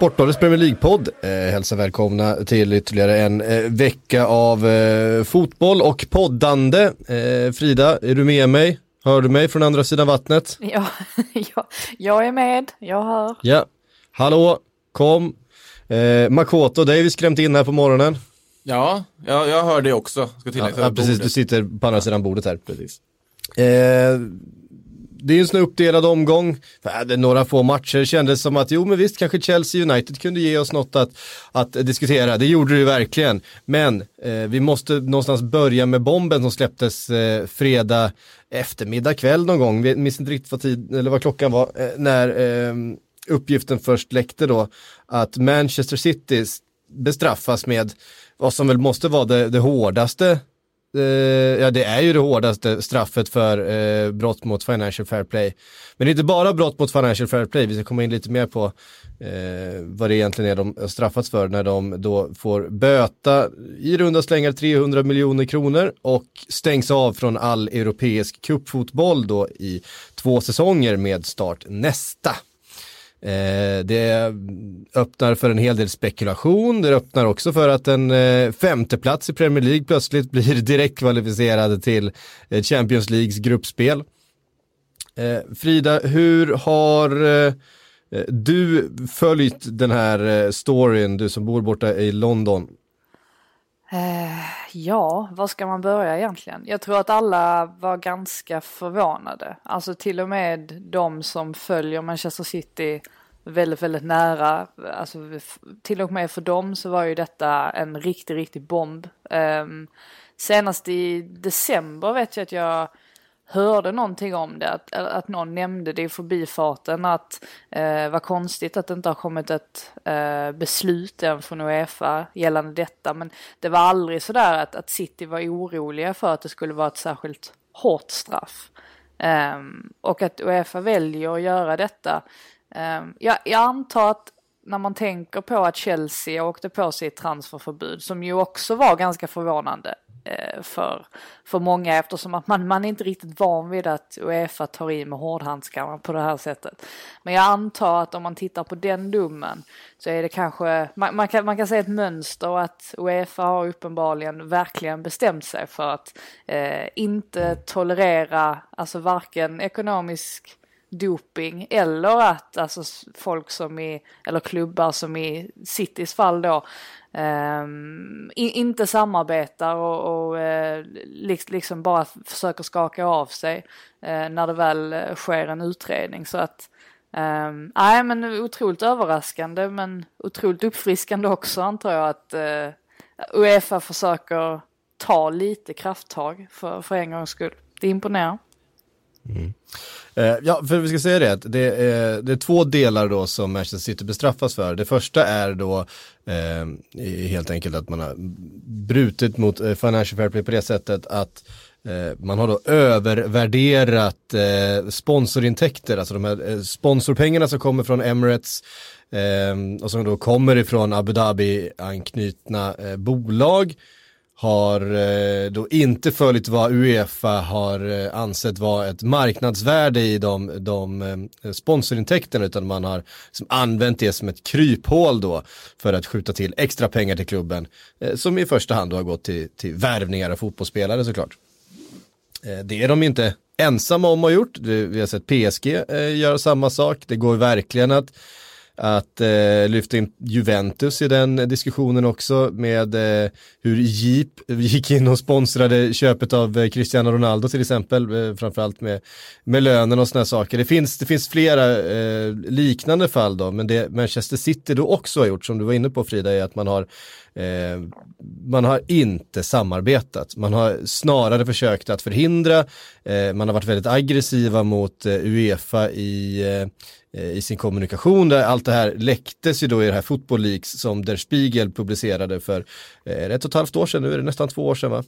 Sportbladets Premier League-podd eh, hälsar välkomna till ytterligare en eh, vecka av eh, fotboll och poddande. Eh, Frida, är du med mig? Hör du mig från andra sidan vattnet? Ja, ja jag är med, jag hör. Ja, hallå, kom. Eh, Makoto, dig vi skrämt in här på morgonen. Ja, jag, jag hör det också. Ska ja, ja, precis, du sitter på andra sidan bordet här. Precis. Eh, det är en sån uppdelad omgång. Det några få matcher kändes som att jo men visst kanske Chelsea United kunde ge oss något att, att diskutera. Det gjorde det verkligen. Men eh, vi måste någonstans börja med bomben som släpptes eh, fredag eftermiddag kväll någon gång. Vi minns inte riktigt vad, tid, eller vad klockan var. Eh, när eh, uppgiften först läckte då att Manchester City bestraffas med vad som väl måste vara det, det hårdaste eh, ja det är ju det hårdaste straffet för eh, brott mot Financial Fair Play. Men det är inte bara brott mot Financial Fair Play, vi ska komma in lite mer på eh, vad det egentligen är de straffats för när de då får böta i runda slängar 300 miljoner kronor och stängs av från all europeisk cupfotboll då i två säsonger med start nästa. Eh, det öppnar för en hel del spekulation, det öppnar också för att en eh, femteplats i Premier League plötsligt blir direkt kvalificerad till eh, Champions Leagues gruppspel. Eh, Frida, hur har eh, eh, du följt den här eh, storyn, du som bor borta i London? Eh, ja, var ska man börja egentligen? Jag tror att alla var ganska förvånade. Alltså till och med de som följer Manchester City väldigt, väldigt nära. Alltså till och med för dem så var ju detta en riktig, riktig bomb. Eh, senast i december vet jag att jag hörde någonting om det, att, att någon nämnde det i förbifarten att eh, vad konstigt att det inte har kommit ett eh, beslut än från Uefa gällande detta. Men det var aldrig sådär att, att City var oroliga för att det skulle vara ett särskilt hårt straff. Eh, och att Uefa väljer att göra detta. Eh, jag, jag antar att när man tänker på att Chelsea åkte på sig ett transferförbud som ju också var ganska förvånande Eh, för, för många eftersom att man, man är inte riktigt van vid att Uefa tar i med hårdhandskarna på det här sättet. Men jag antar att om man tittar på den domen så är det kanske, man, man, kan, man kan säga ett mönster att Uefa har uppenbarligen verkligen bestämt sig för att eh, inte tolerera, alltså varken ekonomisk doping eller att alltså folk som i, eller klubbar som i Citys fall då, um, inte samarbetar och, och uh, liksom bara försöker skaka av sig uh, när det väl eh, sker en utredning. Så att um, nej men otroligt överraskande men otroligt uppfriskande också antar jag att uh, Uefa försöker ta lite krafttag för, för en gångs skull. Det imponerar. Mm. Eh, ja, för vi ska säga det, det är, det är två delar då som Manchester City bestraffas för. Det första är då eh, helt enkelt att man har brutit mot eh, Financial Fair Play på det sättet att eh, man har då övervärderat eh, sponsorintäkter, alltså de här eh, sponsorpengarna som kommer från Emirates eh, och som då kommer ifrån Abu Dhabi-anknutna bolag har eh, då inte följt vad Uefa har eh, ansett vara ett marknadsvärde i de, de eh, sponsorintäkterna utan man har liksom använt det som ett kryphål då för att skjuta till extra pengar till klubben eh, som i första hand då har gått till, till värvningar av fotbollsspelare såklart. Eh, det är de inte ensamma om att ha gjort, vi har sett PSG eh, göra samma sak, det går verkligen att att eh, lyfta in Juventus i den diskussionen också med eh, hur Jeep gick in och sponsrade köpet av eh, Cristiano Ronaldo till exempel, eh, framförallt med, med lönen och sådana saker. Det finns, det finns flera eh, liknande fall då, men det Manchester City då också har gjort, som du var inne på Frida, är att man har Eh, man har inte samarbetat. Man har snarare försökt att förhindra. Eh, man har varit väldigt aggressiva mot eh, Uefa i, eh, Eh, i sin kommunikation. Där allt det här läcktes ju då i det här Football Leaks som Der Spiegel publicerade för eh, ett och ett halvt år sedan. Nu är det nästan två år sedan va?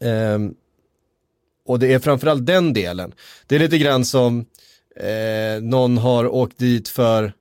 Ehm, och det är framförallt den delen. Det är lite grann som eh, någon har åkt dit för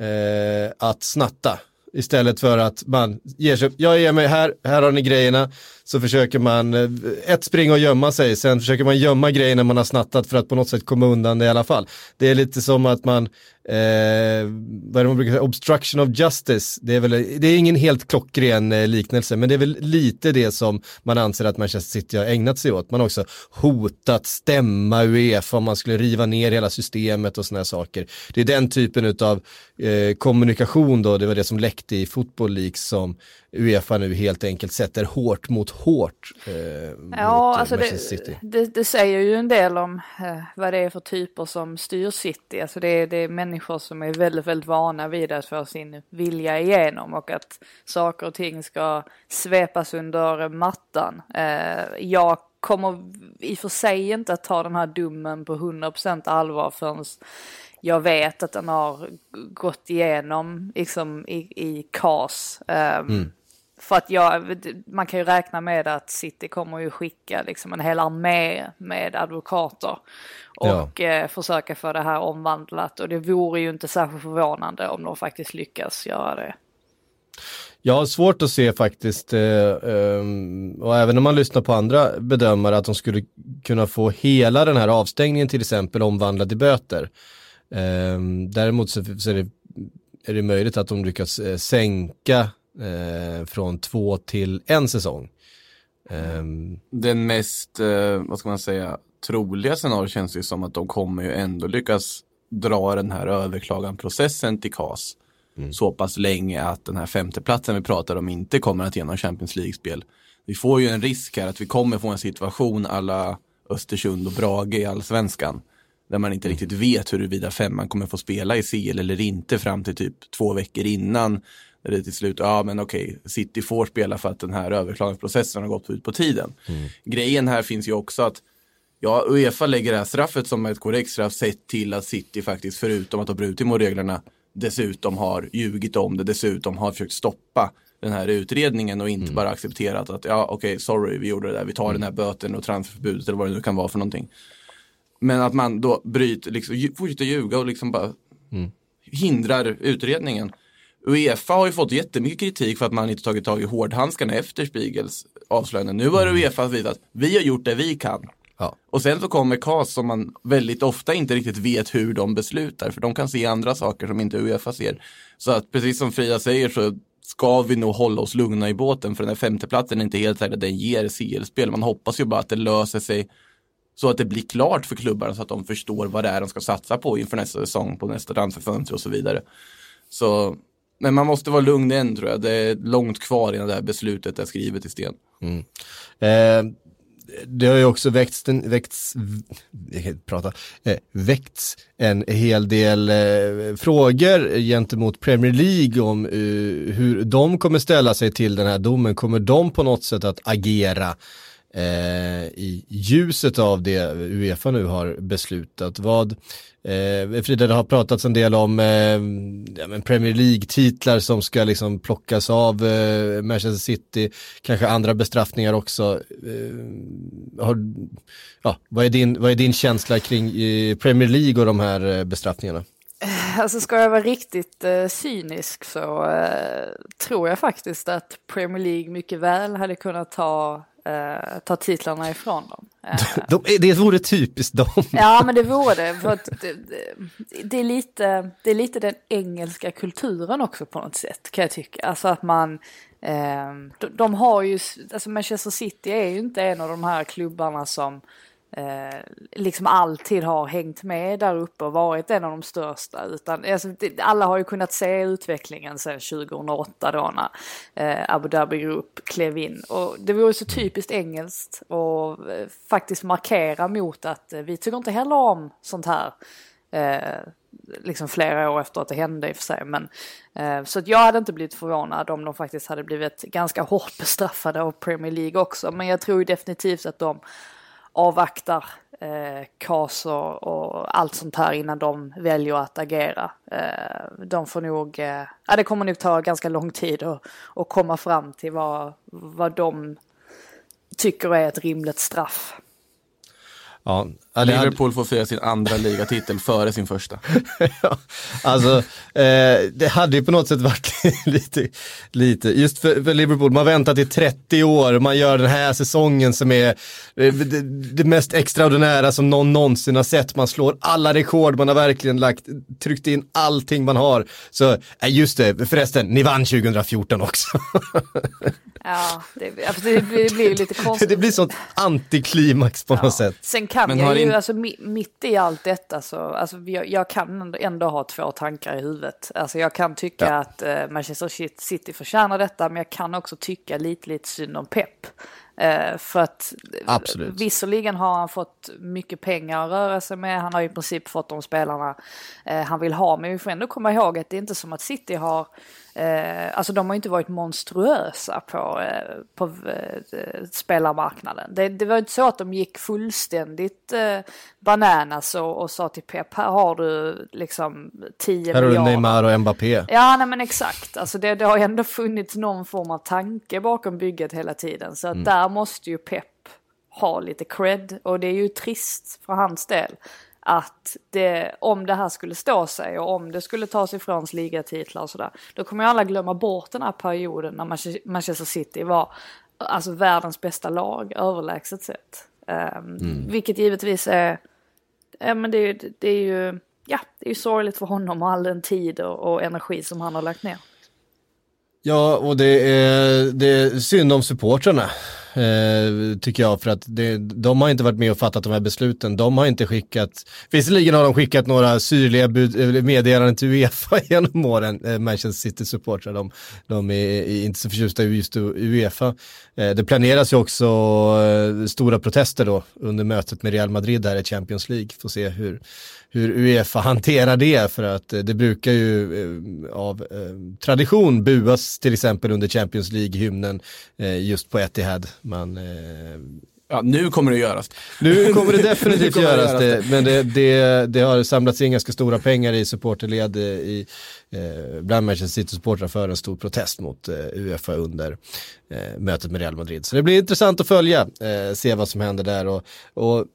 eh, att snatta Istället för att man ger sig, jag ger mig här, här har ni grejerna. Så försöker man, eh, ett springa och gömma sig, sen försöker man gömma grejerna man har snattat för att på något sätt komma undan det i alla fall. Det är lite som att man eh, vad är det man brukar säga, obstruction of justice. Det är väl, det är ingen helt klockren eh, liknelse, men det är väl lite det som man anser att Manchester City har ägnat sig åt. Man har också hotat stämma Uefa om man skulle riva ner hela systemet och sådana saker. Det är den typen av eh, kommunikation då, det var det som läckte i Football League som Uefa nu helt enkelt sätter hårt mot hårt eh, ja, mot eh, alltså Manchester City. Det, det, säger ju en del om eh, vad det är för typer som styr City. Alltså det är, det är människor som är väldigt, väldigt vana vid att få sin vilja igenom och att saker och ting ska svepas under mattan. Eh, jag kommer i och för sig inte att ta den här domen på 100% allvar förrän jag vet att den har gått igenom liksom i, i KAS. Um, mm. För att jag, man kan ju räkna med att City kommer ju skicka liksom en hel armé med advokater och ja. eh, försöka få det här omvandlat. Och det vore ju inte särskilt förvånande om de faktiskt lyckas göra det. Jag har svårt att se faktiskt, eh, eh, och även om man lyssnar på andra bedömare, att de skulle kunna få hela den här avstängningen till exempel omvandlad till böter. Eh, däremot så, så är, det, är, det, möjligt att de lyckas eh, sänka eh, från två till en säsong. Um... Den mest, eh, vad ska man säga, troliga scenariot känns det som att de kommer ju ändå lyckas dra den här överklaganprocessen till KAS mm. så pass länge att den här femteplatsen vi pratar om inte kommer att ge någon Champions League-spel. Vi får ju en risk här att vi kommer få en situation alla Östersund och Brage i allsvenskan där man inte mm. riktigt vet huruvida femman kommer få spela i CL eller inte fram till typ två veckor innan där det till slut, ja men okej, City får spela för att den här överklagningsprocessen har gått ut på tiden. Mm. Grejen här finns ju också att Ja, Uefa lägger det här straffet som ett korrekt straff sett till att City faktiskt förutom att ha brutit mot reglerna dessutom har ljugit om det, dessutom har försökt stoppa den här utredningen och inte mm. bara accepterat att ja okej okay, sorry vi gjorde det där, vi tar mm. den här böten och transferförbudet eller vad det nu kan vara för någonting. Men att man då bryter, liksom, fortsätter ljuga och liksom bara mm. hindrar utredningen. Uefa har ju fått jättemycket kritik för att man inte tagit tag i hårdhandskarna efter Spiegels avslöjande. Nu har mm. Uefa visat, vi har gjort det vi kan. Ja. Och sen så kommer CAS som man väldigt ofta inte riktigt vet hur de beslutar, för de kan se andra saker som inte Uefa ser. Så att precis som Frida säger så ska vi nog hålla oss lugna i båten, för den här femteplatsen är inte helt säker att den ger CL-spel. Man hoppas ju bara att det löser sig så att det blir klart för klubbarna så att de förstår vad det är de ska satsa på inför nästa säsong, på nästa transferfönster och så vidare. Så men man måste vara lugn än tror jag. Det är långt kvar innan det här beslutet är skrivet i sten. Mm. Eh, det har ju också väckts, väckts, prata, eh, väckts en hel del eh, frågor gentemot Premier League om uh, hur de kommer ställa sig till den här domen. Kommer de på något sätt att agera eh, i ljuset av det Uefa nu har beslutat? Vad Eh, Frida, det har pratats en del om eh, ja, Premier League-titlar som ska liksom plockas av eh, Manchester City, kanske andra bestraffningar också. Eh, har, ja, vad, är din, vad är din känsla kring eh, Premier League och de här eh, bestraffningarna? Eh, alltså ska jag vara riktigt eh, cynisk så eh, tror jag faktiskt att Premier League mycket väl hade kunnat ta eh, ta titlarna ifrån dem. Eh. De, det vore typiskt dem. Ja, men det vore det. För att det, det, är lite, det är lite den engelska kulturen också på något sätt, kan jag tycka. Alltså att man, eh, de, de, har ju, alltså Manchester City är ju inte en av de här klubbarna som eh, liksom alltid har hängt med där uppe och varit en av de största. Utan, alltså, alla har ju kunnat se utvecklingen sedan 2008 då när eh, Abu Dhabi Group klev in. Och det vore så typiskt engelskt och eh, faktiskt markera mot att eh, vi tycker inte heller om sånt här. Eh, liksom flera år efter att det hände i och för sig. Men, eh, så att jag hade inte blivit förvånad om de faktiskt hade blivit ganska hårt bestraffade av Premier League också. Men jag tror definitivt att de avvaktar eh, KAS och, och, allt sånt här innan de väljer att agera. Eh, de får nog, eh, ja det kommer nog ta ganska lång tid att, att komma fram till vad, vad de tycker är ett rimligt straff. Ja, Ja, Liverpool får fira sin andra ligatitel före sin första. ja, alltså, eh, det hade ju på något sätt varit lite, lite just för, för, Liverpool, man väntat i 30 år, man gör den här säsongen som är eh, det, det, mest extraordinära som någon någonsin har sett. Man slår alla rekord, man har verkligen lagt, tryckt in allting man har. Så, eh, just det, förresten, ni vann 2014 också. ja, det, det, blir, det blir lite konstigt. det blir sånt antiklimax på ja. något sätt. Sen kan Men jag ju, alltså mitt i allt detta så, alltså jag, jag, kan ändå ha två tankar i huvudet. Alltså jag kan tycka ja. att uh, Manchester City förtjänar detta, men jag kan också tycka lite, lite synd om Pep. Uh, för att Absolut. visserligen har han fått mycket pengar att röra sig med, han har i princip fått de spelarna uh, han vill ha, men vi får ändå komma ihåg att det är inte som att City har Eh, alltså de har inte varit monstruösa på, eh, på eh, spelarmarknaden. Det, det, var inte så att de gick fullständigt eh, bananas och, och sa till Pep, här har du liksom 10 miljarder. Här har du Neymar och Mbappé. Ja, nej men exakt. Alltså det, det har ändå funnits någon form av tanke bakom bygget hela tiden. Så mm. där måste ju Pep ha lite cred och det är ju trist för hans del att det, om det här skulle stå sig och om det skulle tas ifrån ligatitlar och sådär, då kommer ju alla glömma bort den här perioden när Manchester City var alltså världens bästa lag överlägset sett. Um, mm. Vilket givetvis är, ja men det, det är ju, ja det är ju sorgligt för honom och all den tid och, och energi som han har lagt ner. Ja, och det är, det är synd om supportrarna. Eh, tycker jag, för att det, de har inte varit med och fattat de här besluten. De har inte skickat, visserligen har de skickat några syrliga eh, meddelanden till Uefa genom åren, eh, Manchester City-supportrar. De, de är, inte så förtjusta i just Uefa. Eh, det planeras ju också eh, stora protester då under mötet med Real Madrid här i Champions League. Får se hur, hur Uefa hanterar det för att eh, det brukar ju eh, av eh, tradition buas till exempel under Champions League-hymnen eh, just på Etihad. Man, Ja, nu kommer det göras. Nu kommer det definitivt kommer göras, det, det. men det, det, det, har samlats in ganska stora pengar i supporterled i, eh, bland Manchester City-supportrar för en stor protest mot eh, Uefa under eh, mötet med Real Madrid. Så det blir intressant att följa, eh, se vad som händer där och, och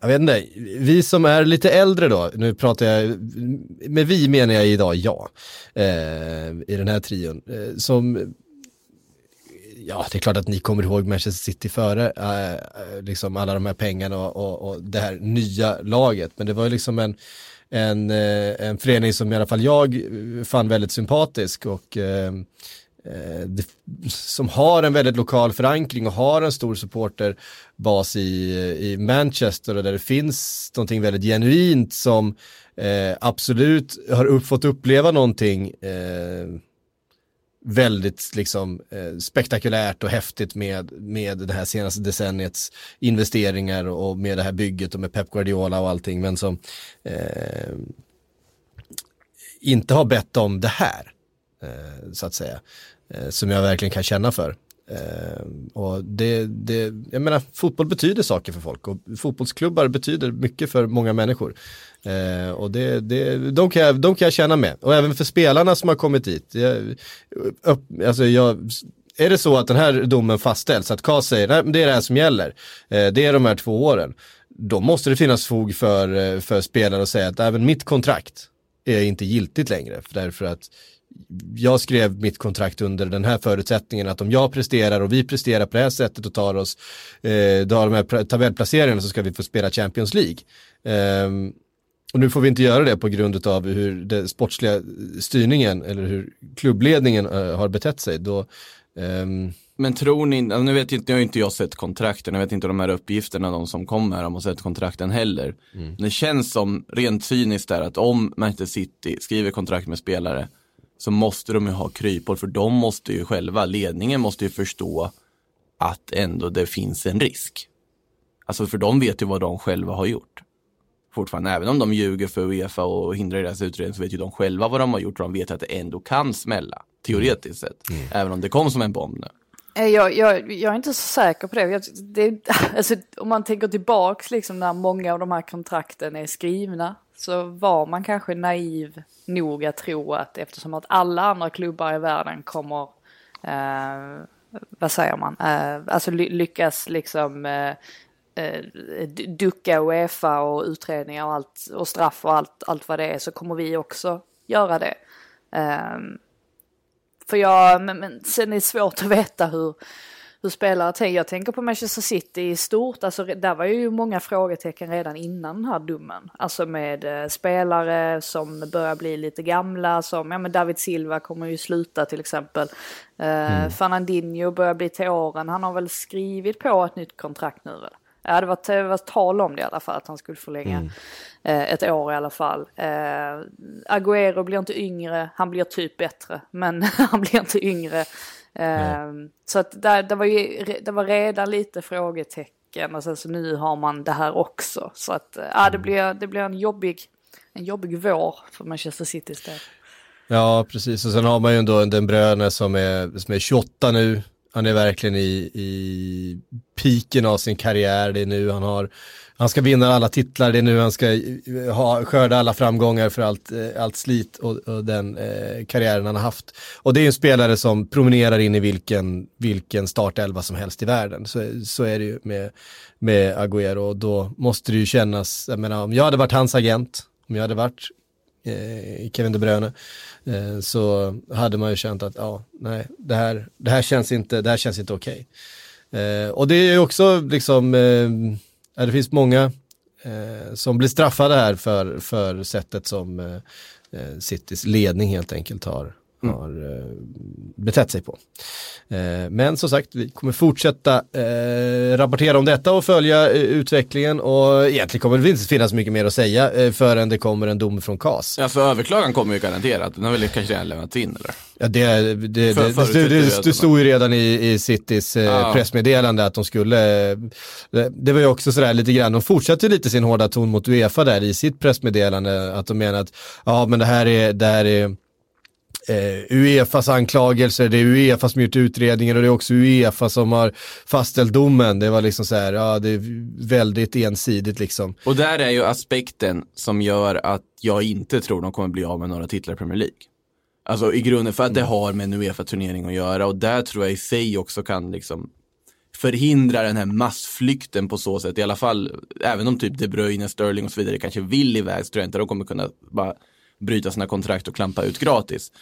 jag vet inte, vi som är lite äldre då, nu pratar jag, med vi menar jag idag ja, eh, i den här trion, eh, som, ja det är klart att ni kommer ihåg Manchester City före, eh, eh, liksom alla de här pengarna och, och, och, det här nya laget, men det var ju liksom en, en, eh, en förening som i alla fall jag eh, fann väldigt sympatisk och eh, eh, det, som har en väldigt lokal förankring och har en stor supporterbas i, i Manchester och där det finns någonting väldigt genuint som eh, absolut har upp, fått uppleva någonting eh, väldigt liksom, eh, spektakulärt och häftigt med, med det här senaste decenniets investeringar och med det här bygget och med Pep Guardiola och allting men som eh, inte har bett om det här. Eh, så att säga. Eh, som jag verkligen kan känna för. Eh, och det, det, jag menar, fotboll betyder saker för folk och fotbollsklubbar betyder mycket för många människor. Eh, och det, det, de, kan jag, de kan jag känna med. Och även för spelarna som har kommit dit. Jag, upp, alltså jag, är det så att den här domen fastställs, att KAS säger att det är det här som gäller, eh, det är de här två åren, då måste det finnas fog för, eh, för spelare att säga att även mitt kontrakt är inte giltigt längre. Därför att jag skrev mitt kontrakt under den här förutsättningen att om jag presterar och vi presterar på det här sättet och tar oss, eh, då de här tabellplaceringarna så ska vi få spela Champions League. Eh, och nu får vi inte göra det på grund av hur den sportsliga styrningen eller hur klubbledningen eh, har betett sig. Då, ehm... Men tror ni, nu vet inte, jag har inte jag sett kontrakten, jag vet inte de här uppgifterna, de som kommer, de har sett kontrakten heller. Mm. Det känns som rent cyniskt där att om Manchester City skriver kontrakt med spelare så måste de ju ha kryphål för de måste ju själva, ledningen måste ju förstå att ändå det finns en risk. Alltså för de vet ju vad de själva har gjort. Fortfarande, även om de ljuger för Uefa och hindrar deras utredning så vet ju de själva vad de har gjort och de vet att det ändå kan smälla. Teoretiskt sett. Mm. Även om det kom som en bomb nu. Jag, jag, jag, är inte så säker på det. Jag, det alltså, om man tänker tillbaks liksom när många av de här kontrakten är skrivna så var man kanske naiv nog att tro att eftersom att alla andra klubbar i världen kommer, eh, vad säger man, eh, alltså lyckas liksom eh, eh, ducka Uefa och utredningar och allt och straff och allt, allt vad det är så kommer vi också göra det. Um, för jag, men, men sen är det svårt att veta hur, hur spelare tänker. Jag tänker på Manchester City i stort, alltså där var ju många frågetecken redan innan den här domen. Alltså med eh, spelare som börjar bli lite gamla, som, ja men David Silva kommer ju sluta till exempel. Eh, mm. Fernandinho börjar bli till åren, han har väl skrivit på ett nytt kontrakt nu väl? Ja, det var, det var tal om det i alla fall, att han skulle förlänga mm. Eh, ett år i alla fall. Eh, Agüero blir inte yngre, han blir typ bättre, men han blir inte yngre. Eh, så att där, det, var ju, det var redan lite frågetecken och sen så nu har man det här också. Så att eh, det, mm. blir, det blir en jobbig, en jobbig vår för Manchester Citys del. Ja, precis. Och sen har man ju ändå den Bröne som är, som är 28 nu. Han är verkligen i, i piken av sin karriär. Det är nu han har, han ska vinna alla titlar, det är nu han ska eh, ha, skörda alla framgångar för allt, eh, allt slit och, och den eh, karriären han har haft. Och det är en spelare som promenerar in i vilken, vilken startelva som helst i världen. Så, så är det ju med, med Agüero och då måste det ju kännas, jag menar om jag hade varit hans agent, om jag hade varit eh, Kevin De Bruyne, eh, så hade man ju känt att ja, nej, det här, det här känns inte, det här känns inte okej. Okay. Eh, och det är ju också liksom, eh, det finns många eh, som blir straffade här för, för sättet som eh, eh Citys ledning helt enkelt har har eh, betett sig på. Eh, men som sagt, vi kommer fortsätta eh, rapportera om detta och följa utvecklingen och egentligen kommer det inte finnas mycket mer att säga förrän det kommer en dom från CAS. Ja, för överklagan kommer ju garanterat, den har väl kanske redan lämnats in eller? Ja, det, det, för, det, det, det stod ju redan i, i Citys ja. pressmeddelande att de skulle, det, det var ju också sådär lite grann, de fortsatte lite sin hårda ton mot Uefa där i sitt pressmeddelande, att de menar att ja men det här är, det här är eh, Uefas anklagelser, det är Uefa som gjort utredningen och det är också Uefa som har fastställt domen. Det var liksom så här, ja det är väldigt ensidigt liksom. Och där är ju aspekten som gör att jag inte tror de kommer bli av med några titlar i Premier League. Alltså i grunden för att det mm. har med en Uefa-turnering att göra och där tror jag i sig också kan liksom förhindra den här massflykten på så sätt. I alla fall, även om typ De Bruyne, Sterling och så vidare kanske vill iväg så tror jag inte de kommer kunna bara bryta sina kontrakt och klampa ut gratis.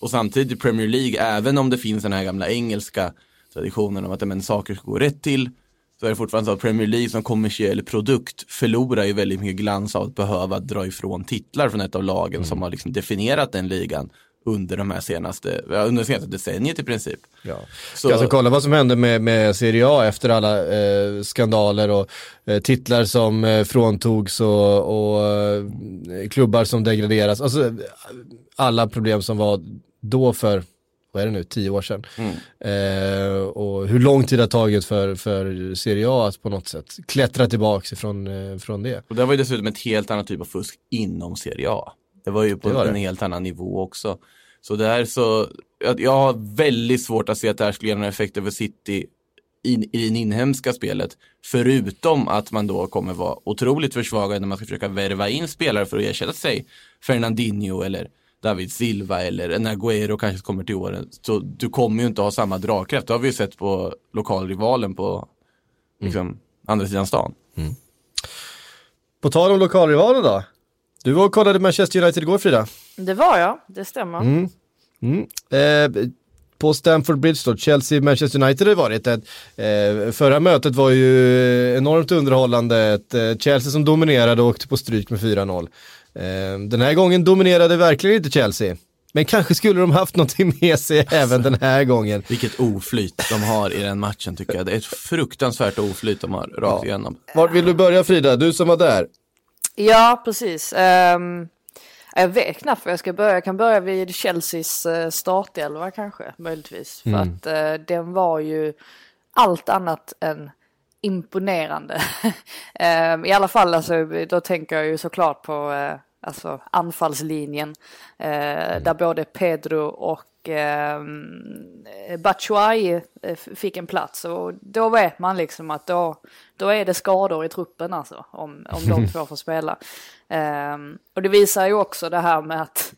Och samtidigt Premier League, även om det finns den här gamla engelska traditionen om att men, saker ska gå rätt till, så är det fortfarande så att Premier League som kommersiell produkt förlorar ju väldigt mycket glans av att behöva dra ifrån titlar från ett av lagen mm. som har liksom definierat den ligan under de här senaste, under senaste decenniet i princip. Ja. Så, alltså, kolla vad som hände med, med Serie A efter alla eh, skandaler och eh, titlar som eh, fråntogs och, och eh, klubbar som degraderas. Alltså, alla problem som var då för, vad är det nu, tio år sedan. Mm. Eh, och hur lång tid det har tagit för, för Serie A att på något sätt klättra tillbaka ifrån, eh, från det. Och det var ju dessutom ett helt annat typ av fusk inom Serie A. Det var ju på var en helt annan nivå också. Så det är så, jag har väldigt svårt att se att det här skulle ge någon effekt över City i, i det inhemska spelet. Förutom att man då kommer vara otroligt försvagad när man ska försöka värva in spelare för att ersätta sig Fernandinho eller David Silva eller en Agüero kanske kommer till åren. Så du kommer ju inte ha samma dragkraft. Det har vi ju sett på lokalrivalen på liksom, mm. andra sidan stan. Mm. På tal om lokalrivalen då? Du var och kollade Manchester United igår Frida. Det var jag, det stämmer. Mm. Mm. Eh, på Stamford Bridge då, Chelsea-Manchester United har varit ett, eh, förra mötet var ju enormt underhållande, ett eh, Chelsea som dominerade och åkte på stryk med 4-0. Eh, den här gången dominerade verkligen inte Chelsea. Men kanske skulle de haft någonting med sig även den här gången. Vilket oflyt de har i den matchen tycker jag. Det är ett fruktansvärt oflyt de har rakt ja. igenom. Vart vill du börja Frida? Du som var där. Ja, precis. Um, jag vet knappt var jag ska börja. Jag kan börja vid Chelseas uh, startelva kanske, möjligtvis. Mm. För att uh, den var ju allt annat än imponerande. um, I alla fall, alltså, då tänker jag ju såklart på uh, alltså anfallslinjen. Mm. Där både Pedro och eh, Batshuayi eh, fick en plats och då vet man liksom att då, då är det skador i truppen alltså om, om de två får spela. Eh, och det visar ju också det här med att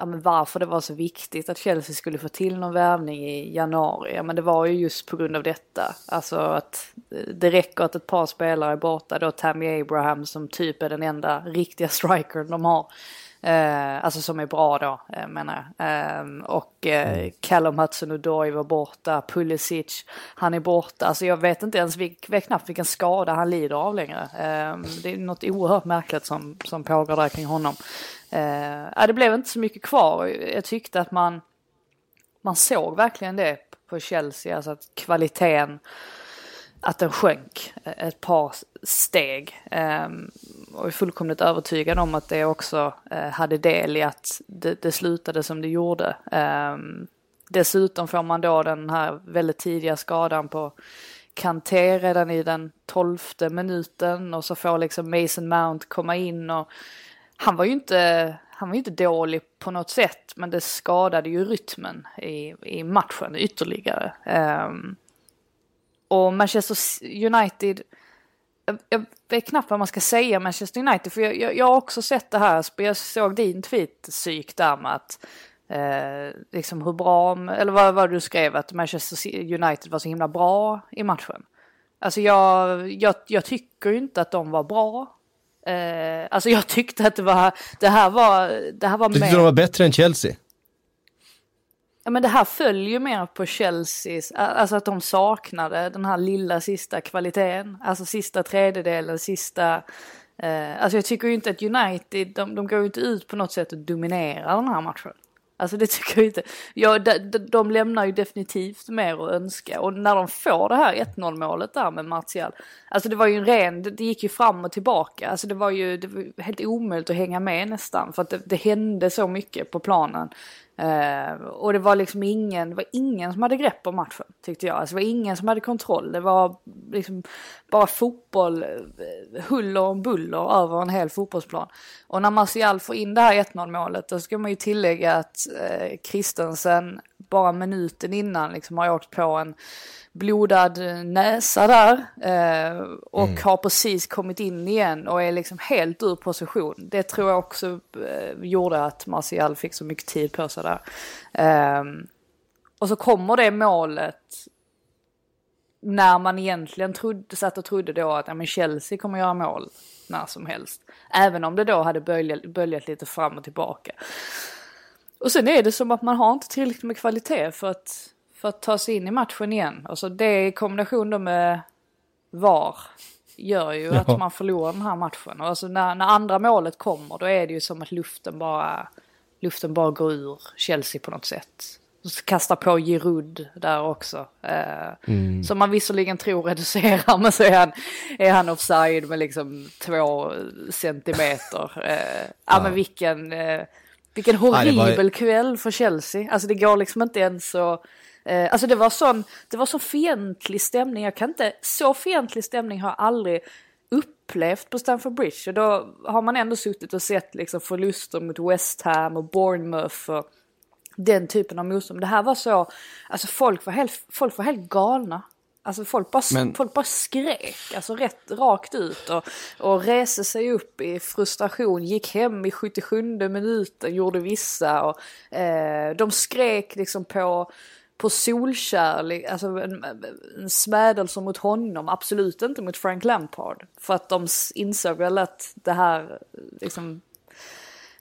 ja, men varför det var så viktigt att Chelsea skulle få till någon värvning i januari. Ja, men det var ju just på grund av detta. Alltså att eh, det räcker att ett par spelare är borta. Då Tammy Abraham som typ är den enda riktiga strikern de har. Eh, alltså som är bra då eh, menar jag. Eh, och eh, mm. Callum Hudson-Odoi var borta, Pulisic, han är borta. Alltså jag vet inte ens, vilk, vet knappt vilken skada han lider av längre. Eh, det är något oerhört märkligt som, som pågår där kring honom. Eh, det blev inte så mycket kvar. Jag tyckte att man, man såg verkligen det på Chelsea, alltså att kvaliteten att den sjönk ett par steg. Ehm, och är fullkomligt övertygad om att det också eh, hade del i att det, det slutade som det gjorde. Ehm, dessutom får man då den här väldigt tidiga skadan på Kanté redan i den tolfte minuten och så får liksom Mason Mount komma in och han var ju inte, han var inte dålig på något sätt men det skadade ju rytmen i, i matchen ytterligare. Um, och Manchester United, jag, vet knappt vad man ska säga Manchester United för jag, jag, jag har också sett det här, jag såg din tweet psyk där med att eh, liksom hur bra, eller vad var du skrev att Manchester United var så himla bra i matchen. Alltså jag, jag, jag tycker inte att de var bra. Eh, alltså jag tyckte att det var, det här var, det här var Du tyckte de var bättre än Chelsea? Ja men det här följer mer på Chelseas, alltså att de saknade den här lilla sista kvaliteten, alltså sista tredjedelen, sista eh, alltså jag tycker ju inte att United, de, de går ju inte ut på något sätt och dominerar den här matchen. Alltså det tycker jag inte. Ja, de, de lämnar ju definitivt mer att önska. Och när de får det här 1-0 målet där med Martial. Alltså det var ju en ren, det, gick ju fram och tillbaka. Alltså det var ju det var helt omöjligt att hänga med nästan. För att det, det hände så mycket på planen. Uh, och det var liksom ingen, det var ingen som hade grepp om matchen tyckte jag. Alltså det var ingen som hade kontroll. Det var liksom bara fotboll, eh, huller om buller över en hel fotbollsplan. Och när Martial får in det här 1-0 målet då ska man ju tillägga att uh, Christensen bara minuten innan liksom har åkt på en blodad näsa där eh, och mm. har precis kommit in igen och är liksom helt ur position. Det tror jag också eh, gjorde att Martial fick så mycket tid på sig där. Eh, och så kommer det målet när man egentligen trodde, satt och trodde då att ja, men Chelsea kommer göra mål när som helst. Även om det då hade böljat, böljat lite fram och tillbaka. Och sen är det som att man har inte tillräckligt med kvalitet för att för att ta sig in i matchen igen. Alltså det i kombination då med VAR gör ju ja. att man förlorar den här matchen. Och alltså när, när andra målet kommer då är det ju som att luften bara, luften bara går ur Chelsea på något sätt. Kastar på Giroud där också. Eh, mm. Som man visserligen tror reducerar men så är han, är han offside med liksom två centimeter. Eh, ja. ja men vilken, eh, vilken horribel ja, var... kväll för Chelsea. Alltså det går liksom inte ens att Eh, alltså det var sån, det var så fientlig stämning, jag kan inte, så fientlig stämning har jag aldrig upplevt på Stamford Bridge. Och då har man ändå suttit och sett liksom förluster mot West Ham och Bournemouth och den typen av motstånd. Det här var så, alltså folk var helt, folk var helt galna. Alltså folk bara, Men... folk bara skrek, alltså rätt rakt ut och, och reste sig upp i frustration, gick hem i 77 minuten, gjorde vissa och eh, de skrek liksom på på solkärlek, alltså en, en smädelse mot honom, absolut inte mot Frank Lampard. För att de insåg väl att det här liksom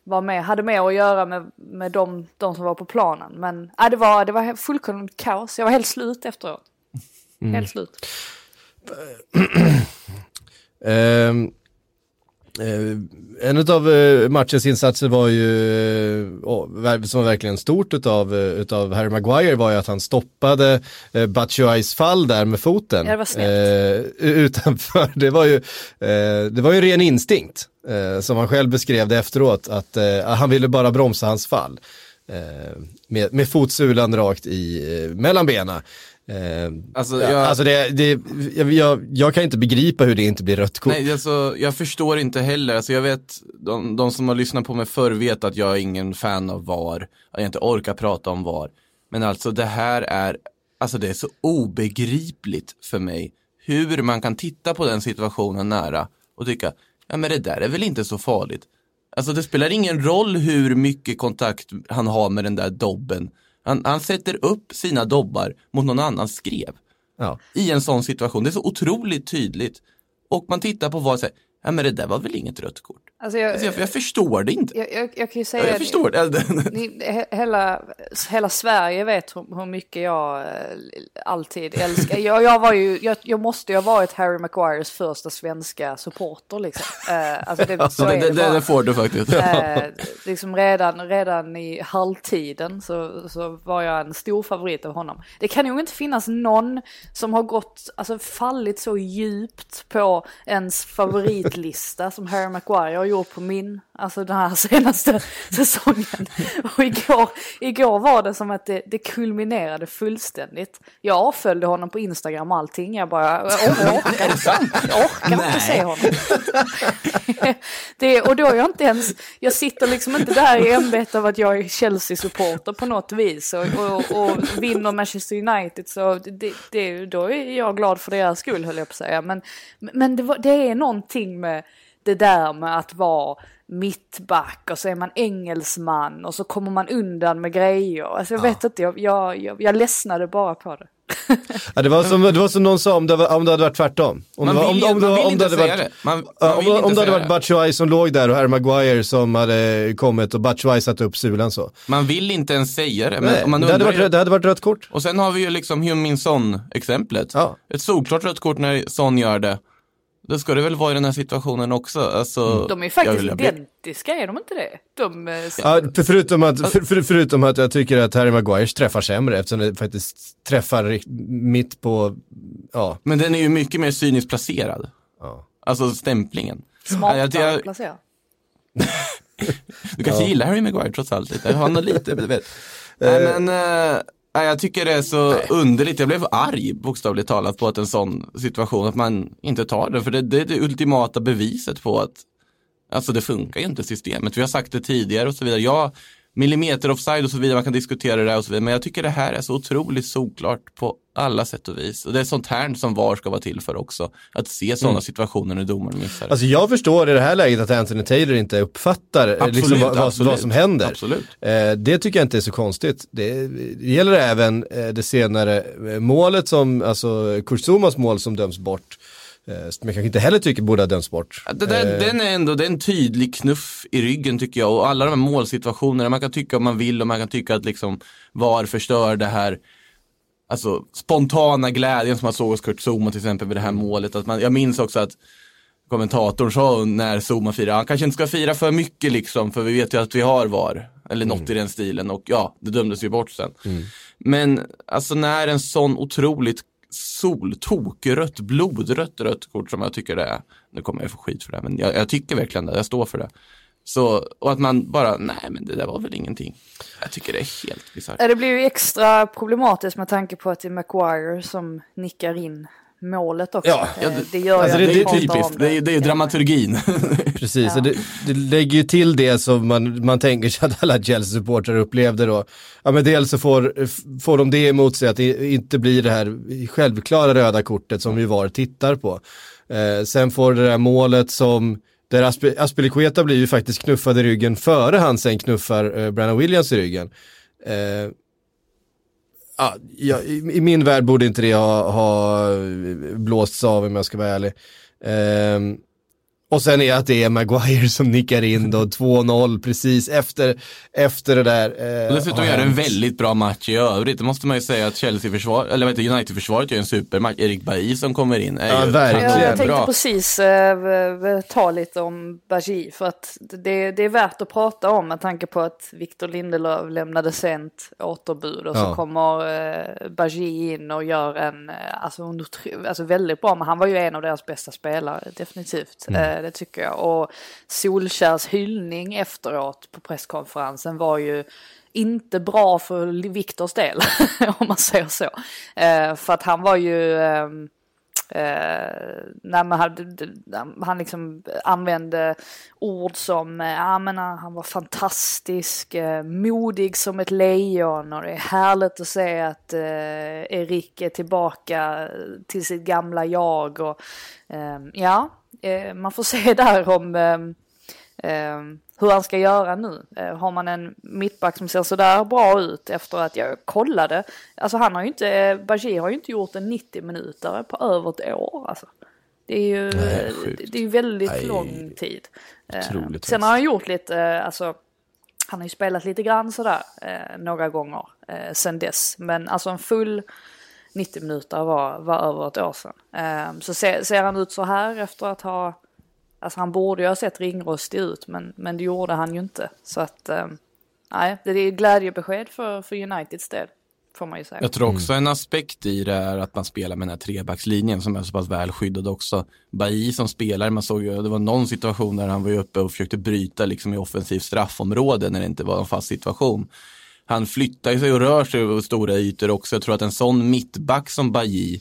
var med, hade mer att göra med, med de, de som var på planen. Men äh, det, var, det var fullkomligt kaos, jag var helt slut efteråt. Mm. Helt slut. um, Eh, en av eh, matchens insatser var ju, eh, som var verkligen stort utav, utav Harry Maguire var ju att han stoppade eh, Batshuayis fall där med foten. Ja, det var snällt. utanför, det var ju, det var ju ren instinkt. som han själv beskrev det efteråt, att han ville bara bromsa hans fall. med, med fotsulan rakt i, mellan benen. Eh, alltså, jag, alltså det, det, jag, jag, jag, kan inte begripa hur det inte blir rött kort. Nej, alltså, jag förstår inte heller. Alltså, jag vet, de, de som har lyssnat på mig förr vet att jag är ingen fan av VAR. Att jag inte orkar prata om VAR. Men alltså det här är, alltså det är så obegripligt för mig. Hur man kan titta på den situationen nära och tycka, ja men det där är väl inte så farligt. Alltså det spelar ingen roll hur mycket kontakt han har med den där dobben. Han, han sätter upp sina dobbar mot någon annans skrev. Ja. I en sån situation. Det är så otroligt tydligt. Och man tittar på vad och säger, ja men det där var väl inget rött kort. Alltså jag, Alltså jag, jag förstår det inte. jag, jag, jag kan ju Jag, säga jag förstår det. Ni, he, hela, hela Sverige vet hur, hur mycket jag eh, alltid älskar. Jag, jag, var ju, jag, jag måste ju ha varit Harry Maguires första svenska supporter liksom. Eh, alltså det, så det, det, det det, får du faktiskt. Eh, liksom redan, redan i halvtiden så, så var jag en stor favorit av honom. Det kan nog inte finnas någon som har gått, alltså fallit så djupt på ens favoritlista som Harry Maguire gjort på min, alltså den här senaste säsongen. Och igår, igår var det som att det, det kulminerade fullständigt. Jag avföljde honom på Instagram och allting, jag bara, jag orkar, orkar, jag orkar inte se honom. det, och då är jag inte ens, jag sitter liksom inte där i ämbetet av att jag är Chelsea-supporter på något vis och, och, och vinner Manchester United så det, det, då är jag glad för deras skull höll jag på att säga. Men, men det, var, det är någonting med det där med att vara mittback och så är man engelsman och så kommer man undan med grejer. Alltså jag vet inte, jag, jag, jag, jag ledsnade bara på det. Ja, det, var som, det var som någon sa om det, var, om det hade varit tvärtom. Om Man det vill, om, om, man det- vill om det inte hade säga varit, det. Man, Ja, man om, det hade varit det. Batshuayi som låg där och Harry Maguire som hade kommit och Batshuayi satt upp sulan så. Man vill inte ens säga det. Men Nej, man det, hade varit, det hade varit rött kort. Och sen har vi ju liksom Heung-Min Son-exemplet. Ja. Ett solklart rött kort när Son gör det. Då ska det väl vara i den här situationen också. Alltså, De är ju jag faktiskt vill- identiska, är de inte det? De, eh, Ja, för- förutom, att, för, för, förutom att jag tycker att Harry Maguires träffar sämre eftersom det faktiskt träffar mitt på, ja. Men den är ju mycket mer cyniskt placerad. ja. Alltså stämplingen. smarta Jag- jag- placera. Du kanske gillar Harry Maguire trots allt lite. Han har lite. Nej men, eh, nej, jag tycker det är så underligt. Jag blev arg bokstavligt talat på att en sån situation, att man inte tar den. För det, det är det ultimata beviset på att, alltså det funkar ju inte systemet. Vi har sagt det tidigare och så vidare. Ja, millimeter offside och så vidare, man kan diskutera det här och så vidare. Men jag tycker det här är så otroligt solklart på alla sätt och vis. Och det är sånt här som VAR ska vara till för också. Att se sådana situationer när domaren missar. Alltså jag förstår i det här läget att Anthony Taylor inte uppfattar eh, Absolut, liksom vad, absolut. vad som händer. Absolut. Eh, det tycker jag inte är så konstigt. Det, det gäller även eh, det senare eh, målet som, alltså Kursumas mål som döms bort. Eh, som jag kanske inte heller tycker borde ha dömts bort. Ja, där, Den är ändå det är en tydlig knuff i ryggen tycker jag. Och alla de här målsituationerna, man kan tycka om man vill och man kan tycka att liksom VAR förstör det här alltså, spontana glädjen som man såg hos Kurt Zuma till exempel vid det här målet. Att man, jag minns också att kommentatorn sa när Zuma firade, han kanske inte ska fira för mycket liksom, för vi vet ju att vi har VAR. Eller något i den stilen och ja, det dömdes ju bort sen. Men alltså när en sån otroligt soltokrött, blodrött rött kort som jag tycker det är. Nu kommer jag få skit för det, men jag, jag tycker verkligen det, jag står för det. Så, och att man bara, nej men det där var väl ingenting. Jag tycker det är helt bisarrt. Det blir ju extra problematiskt med tanke på att det är Maguire som nickar in målet också. Ja, Eh, ja, det, det- gör alltså det- det är Typiskt, det är, det är ju dramaturgin. Precis, Ja. det, det lägger ju till det som man, man tänker sig att alla Chelsea-supportrar upplevde då. Ja men dels så får, får de det emot sig att det inte blir det här självklara röda kortet som vi var tittar på. Eh, sen får det där målet som, där Asp- blir ju faktiskt knuffad i ryggen före han sen knuffar eh, Brandon Williams i ryggen. Eh, ah, ja, i, I min värld borde inte det ha, ha blåsts av om jag ska vara ärlig. Eh, och sen är att det är Maguire som nickar in då 2-0 precis efter, efter det där. Eh, Och dessutom gör en hänt. väldigt bra match i övrigt. Det måste man ju säga att Chelsea-försvar, eller heter United-försvaret gör en supermatch. Erik Bailly som kommer in är Ja, ju verkligen. Ja, jag tänkte precis eh, ta lite om Bagi för att det, det är värt att prata om med tanke på att Victor Lindelöf lämnade sent återbud och så Ja. kommer eh, Bagi in och gör en, eh, alltså, en alltså väldigt bra, men han var ju en av deras bästa spelare, definitivt. Eh, det tycker jag. Och Solkärs hyllning efteråt på presskonferensen var ju inte bra för Viktors del, om man säger så. Eh, för att han var ju... Eh, Eh, nej, han, han liksom använde ord som, eh, ja men han var fantastisk, eh, modig som ett lejon och det är härligt att se att eh, Erik är tillbaka till sitt gamla jag och eh, ja, eh, man får se där om eh, eh, hur han ska göra nu. Eh, har man en mittback som ser sådär bra ut efter att jag kollade. Alltså han har ju inte, Bajir har ju inte gjort en 90 minuter på över ett år alltså. Det är ju Nej, det är väldigt Nej, lång tid. Otroligt Sen har han gjort lite, alltså han har ju spelat lite grann sådär eh, några gånger eh, sen dess. Men alltså en full 90 minuter var, var över ett år sedan. Eh, så ser, ser, han ut så här efter att ha, alltså han borde ju ha sett ringrostig ut men, men det gjorde han ju inte. Så att, eh, nej, det är glädjebesked för, för Uniteds del får man ju säga. Jag tror också mm. en aspekt i det är att man spelar med den här trebackslinjen som är så pass väl skyddad också. Bailly som spelare, man såg ju, det var någon situation där han var uppe och försökte bryta liksom i offensiv straffområde när det inte var en fast situation. Han flyttar sig och rör sig över stora ytor också. Jag tror att en sån mittback som Bailly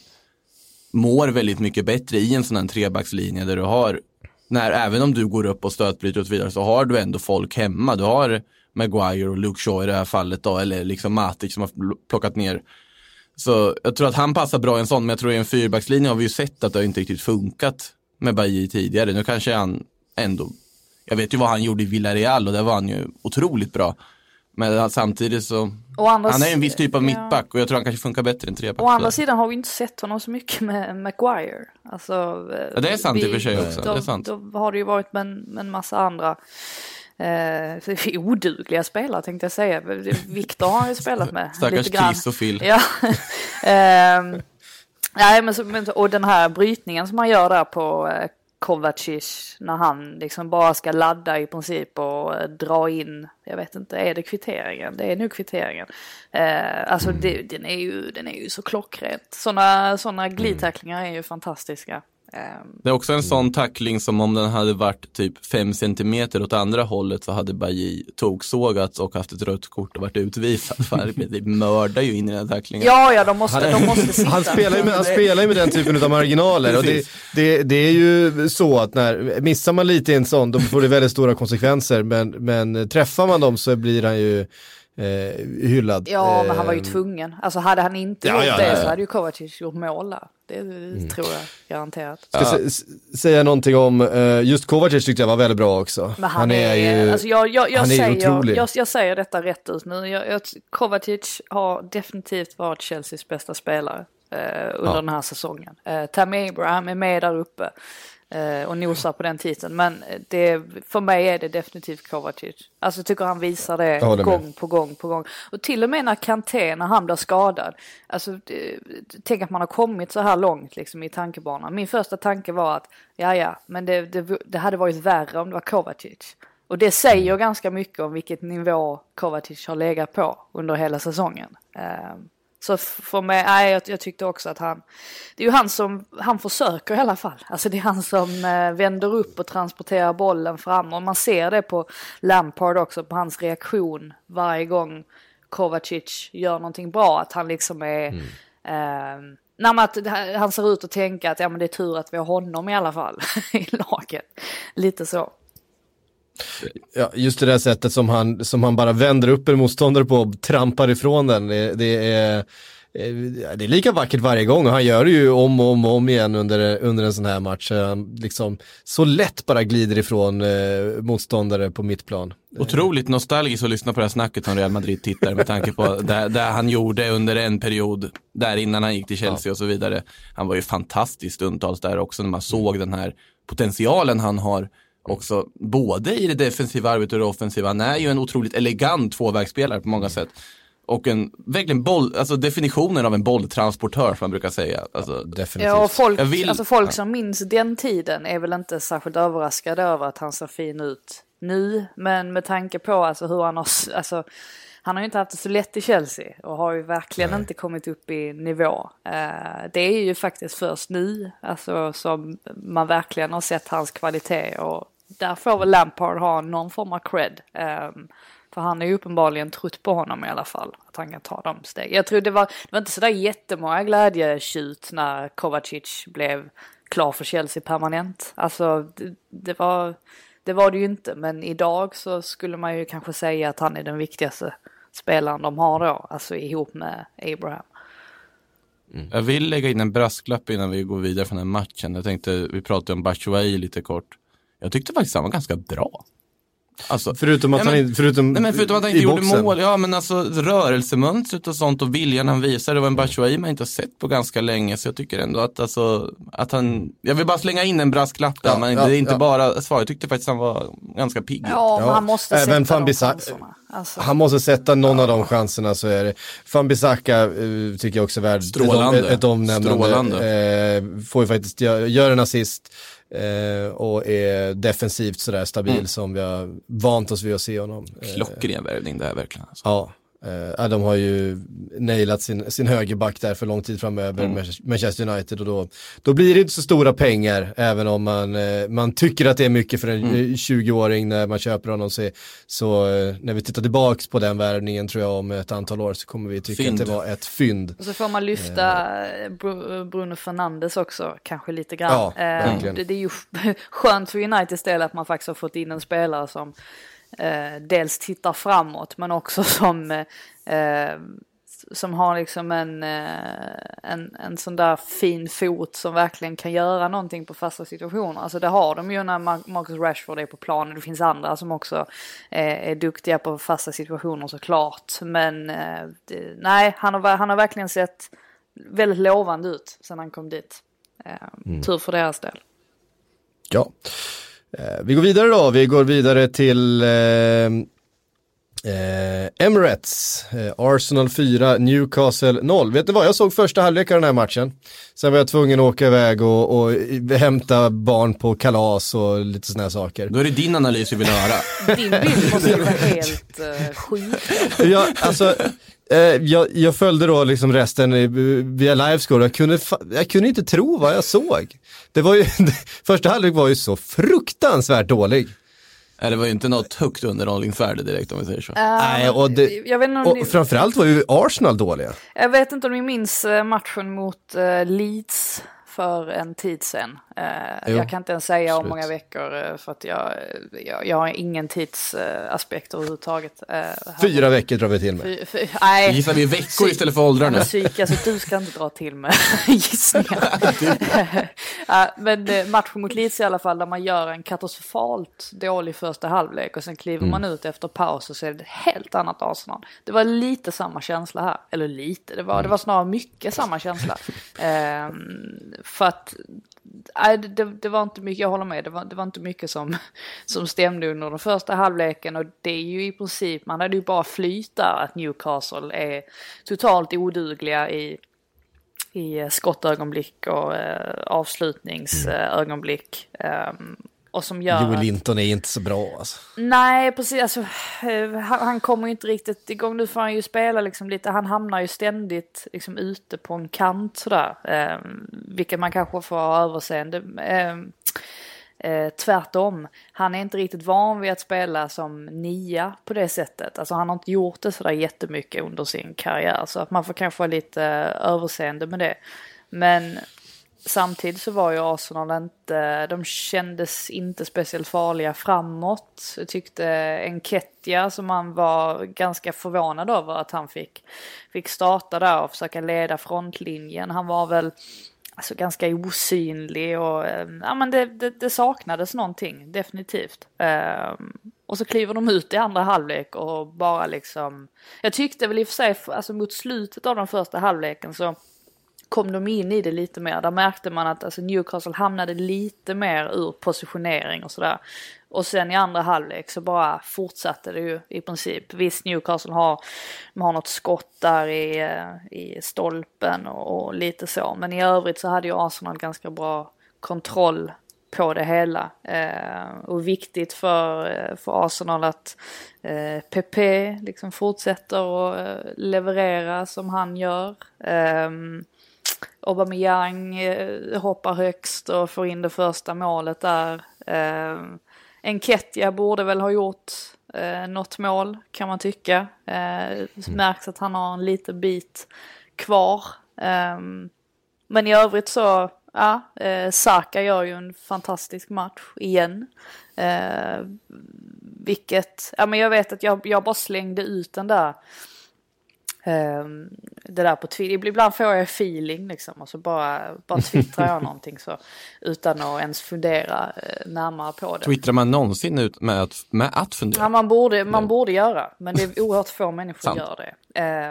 mår väldigt mycket bättre i en sån här trebackslinje där du har, när, även om du går upp och stötbryter och så vidare, så har du ändå folk hemma. Du har Maguire och Luke Shaw i det här fallet då, eller liksom Matic som har plockat ner. Så jag tror att han passar bra i en sån, men jag tror i en fyrbackslinje har vi ju sett att det inte riktigt funkat med Bailly tidigare. Nu kanske han ändå, jag vet ju vad han gjorde i Villarreal och där var han ju otroligt bra. Men samtidigt så, han är en viss typ av mittback och jag tror han kanske funkar bättre än treback. Å andra sidan har vi inte sett honom så mycket med Maguire. Alltså, ja, det är sant vi, i och för sig också. Då, det är sant. då har det ju varit med en, med en massa andra eh, odugliga spelare tänkte jag säga. Viktor har han ju spelat med. Stackars lite grann. Chris och Phil. Ja. eh, nej, men, så, och den här brytningen som man gör där på eh, Kovacic när han liksom bara ska ladda i princip och eh, dra in, jag vet inte, är det kvitteringen? Det är nog kvitteringen. Eh, alltså mm. det, den, är ju, den är ju så klockrent. Sådana såna glidtacklingar är ju fantastiska. Ehm, det är också en sån tackling som om den hade varit typ 5 cm åt andra hållet så hade Bailly toksågats och haft ett rött kort och varit utvisad. För det mördar ju in i den här tacklingen. Ja, ja, de måste, de måste sitta. Han spelar ju med, han spelar med den typen av marginaler och det, det, det, är ju så att när, missar man lite i en sån då får det väldigt stora konsekvenser men, men träffar man dem så blir han ju eh, hyllad. Ja, men han var ju eh, tvungen. Alltså hade han inte ja, gjort ja, det ja, så hade ju Kovacic gjort mål där. Det, mm. tror jag garanterat. Ska ja. säga någonting om, uh, just Kovacic tyckte jag var väldigt bra också. Men han, han är, är, ju, alltså jag, jag, jag han säger, är otrolig. Jag, jag, säger detta rätt ut nu. Jag, Kovacic har definitivt varit Chelseas bästa spelare uh, under den här säsongen. Uh, Tam Abraham är med där uppe. Eh, och nosar på den titeln. Men det, för mig är det definitivt Kovacic. Alltså jag tycker han visar det gång med. på gång på gång. Och till och med när Kanté, när han blir skadad. Alltså det, tänk att man har kommit så här långt liksom i tankebanan. Min första tanke var att ja ja, men det, det, det hade varit värre om det var Kovacic. Och det säger mm. ganska mycket om vilket nivå Kovacic har legat på under hela säsongen. Um, så för mig, nej, jag, jag, tyckte också att han, det är ju han som, han försöker i alla fall. Alltså det är han som eh, vänder upp och transporterar bollen fram och man ser det på Lampard också, på hans reaktion varje gång Kovacic gör någonting bra, att han liksom är mm. eh, Nej, men att han ser ut att tänka att ja, men det är tur att vi har honom i alla fall i laget. Lite så. Ja, just det där sättet som han, som han bara vänder upp en motståndare på och trampar ifrån den. Det, det, är, eh, det är lika vackert varje gång och han gör det ju om och om, och om igen under, under en sån här match. Han liksom så lätt bara glider ifrån eh, motståndare på mittplan. Otroligt nostalgiskt att lyssna på det här snacket som Real Madrid-tittare med tanke på det, det han gjorde under en period där innan han gick till Chelsea ja. och så vidare. Han var ju fantastisk stundtals där också när man såg den här potentialen han har också, både i det defensiva arbetet och det offensiva. Han är ju en otroligt elegant tvåvägsspelare på många sätt. Och en, verkligen boll, alltså definitionen av en bolltransportör som man brukar säga. Alltså, Definitivt. Ja, och folk, vill, alltså folk som minns den tiden är väl inte särskilt överraskade över att han ser fin ut nu. Men med tanke på alltså hur han har, alltså han har ju inte haft det så lätt i Chelsea och har ju verkligen Nej. inte kommit upp i nivå. Eh, det är ju faktiskt först nu alltså, som man verkligen har sett hans kvalitet och där får väl Lampard ha någon form av cred. Um, för han är ju uppenbarligen trött på honom i alla fall, att han kan ta de steg. Jag tror det var, det var inte sådär jättemånga glädjetjut när Kovacic blev klar för Chelsea permanent. Alltså det, det, var, det var det ju inte, men idag så skulle man ju kanske säga att han är den viktigaste spelaren de har då, alltså ihop med Abraham. Mm. Jag vill lägga in en brasklapp innan vi går vidare från den matchen. Jag tänkte, vi pratade om Batshuayi lite kort. Jag tyckte faktiskt han var ganska bra. Alltså, förutom att ja, men, han, förutom, nej, men förutom att han inte gjorde mål, ja men alltså rörelsemönstret och sånt och viljan han visar, det var en Batshuayi man inte har sett på ganska länge, så jag tycker ändå att alltså, att han, jag vill bara slänga in en brasklapp där, ja, men ja, det är inte ja. bara svar, jag tyckte faktiskt han var ganska pigg. Ja, men han måste Även sätta de chanserna. Alltså. Han måste sätta någon av de chanserna så är det. Fambisaka uh, tycker jag också är värd Strålande. ett, ett omnämnande. Strålande. Uh, får ju faktiskt göra gör en assist uh, och är defensivt sådär stabil mm. som vi har vant oss vid att se honom. Klockren värvning det här verkligen. Alltså. Ja. Uh, de har ju nailat sin, sin högerback där för lång tid framöver, mm. Manchester United och då, då blir det inte så stora pengar även om man, uh, man tycker att det är mycket för en mm. 20-åring när man köper honom. Så, så uh, när vi tittar tillbaks på den värvningen tror jag om ett antal år så kommer vi tycka fynd. att det var ett fynd. Och så får man lyfta Bruno Fernandes också kanske lite grann. Ja, det, det är ju skönt för Uniteds del att man faktiskt har fått in en spelare som eh, dels tittar framåt men också som, eh, som har liksom en, eh, en, en sån där fin fot som verkligen kan göra någonting på fasta situationer. Alltså det har de ju när Marcus Rashford är på planen. Det finns andra som också är duktiga på fasta situationer såklart. Men eh, nej, han har, han har verkligen sett väldigt lovande ut sedan han kom dit. Eh, mm. Tur för deras del. Ja. Eh, vi går vidare då, vi går vidare till eh, Eh, Emirates, Arsenal 4, Newcastle 0. Vet ni vad, jag såg första halvlek av den här matchen. Sen var jag tvungen att åka iväg och, och hämta barn på kalas och lite sådana här saker. Då är det din analys vi vill höra. Din bild måste ju vara helt uh, skit. ja, alltså, jag, jag, följde då liksom resten via livescore jag kunde, jag kunde inte tro vad jag såg. Det var ju, första halvlek var ju så fruktansvärt dålig. Nej, det var ju inte något högt underhållningsvärde direkt om vi säger så. Uh, Nej, och, det, jag vet inte och ni... framförallt var ju Arsenal dåliga. Jag vet inte om ni minns eh, matchen mot uh, Leeds för en tid sedan. Eh, jag kan inte ens säga om många veckor eh, för att jag, jag, jag har ingen tidsaspekt överhuvudtaget. Eh, Fyra veckor drar vi till med. Fy, fy, nej. Gissar vi veckor istället för åldrar nu? Psyk, alltså, du ska inte dra till med gissningar. men matchen mot Leeds i alla fall där man gör en katastrofalt dålig första halvlek och sen kliver mm. man ut efter paus och så är det ett helt annat Arsenal. Det var lite samma känsla här, eller lite, det var, det mm. var snarare mycket samma känsla. Ehm, för att nej, det, det, var inte mycket, jag håller med, det var, det var inte mycket som, som stämde under den första halvleken och det är ju i princip, man hade ju bara flyt där att Newcastle är totalt odugliga i, i eh, skottögonblick och eh, avslutningsögonblick. Mm. Um, och som gör Joel Linton är inte så bra alltså. Nej, precis. Alltså, han, han kommer ju inte riktigt igång. Nu får han ju spela liksom lite. Han hamnar ju ständigt liksom ute på en kant sådär. Eh, vilket man kanske får ha överseende. Eh, eh, tvärtom. Han är inte riktigt van vid att spela som nia på det sättet. Alltså han har inte gjort det sådär jättemycket under sin karriär. Så att man får kanske ha lite eh, överseende med det. Men Samtidigt så var ju Arsenal inte, de kändes inte speciellt farliga framåt. Jag tyckte Enketia som man var ganska förvånad över att han fick, fick starta där och försöka leda frontlinjen. Han var väl alltså ganska osynlig och ehm, ja men det, det, det saknades någonting definitivt. Um, och så kliver de ut i andra halvlek och bara liksom, jag tyckte väl i och för sig, alltså mot slutet av den första halvleken så kom de in i det lite mer. Där märkte man att alltså, Newcastle hamnade lite mer ur positionering och sådär. Och sen i andra halvlek så bara fortsatte det ju i princip. Visst Newcastle har, har något skott där i, eh, i stolpen och, och lite så. Men i övrigt så hade ju Arsenal ganska bra kontroll på det hela. Eh, och viktigt för, eh, för Arsenal att eh, Pepe liksom fortsätter att eh, leverera som han gör. Eh, Aubameyang eh, hoppar högst och får in det första målet där. Eh, Enketia borde väl ha gjort eh, något mål kan man tycka. Eh, mm. märks att han har en liten bit kvar. Eh, men i övrigt så, ja, eh, Saka gör ju en fantastisk match igen. Eh, vilket, ja men jag vet att jag, jag bara slängde ut den där Um, det där på Twitter, ibland får jag feeling liksom och så bara, bara twittrar jag någonting så utan att ens fundera uh, närmare på det. Twittrar man någonsin ut med att, med att fundera? Ja, man borde, man borde göra, men det är oerhört få människor som gör det.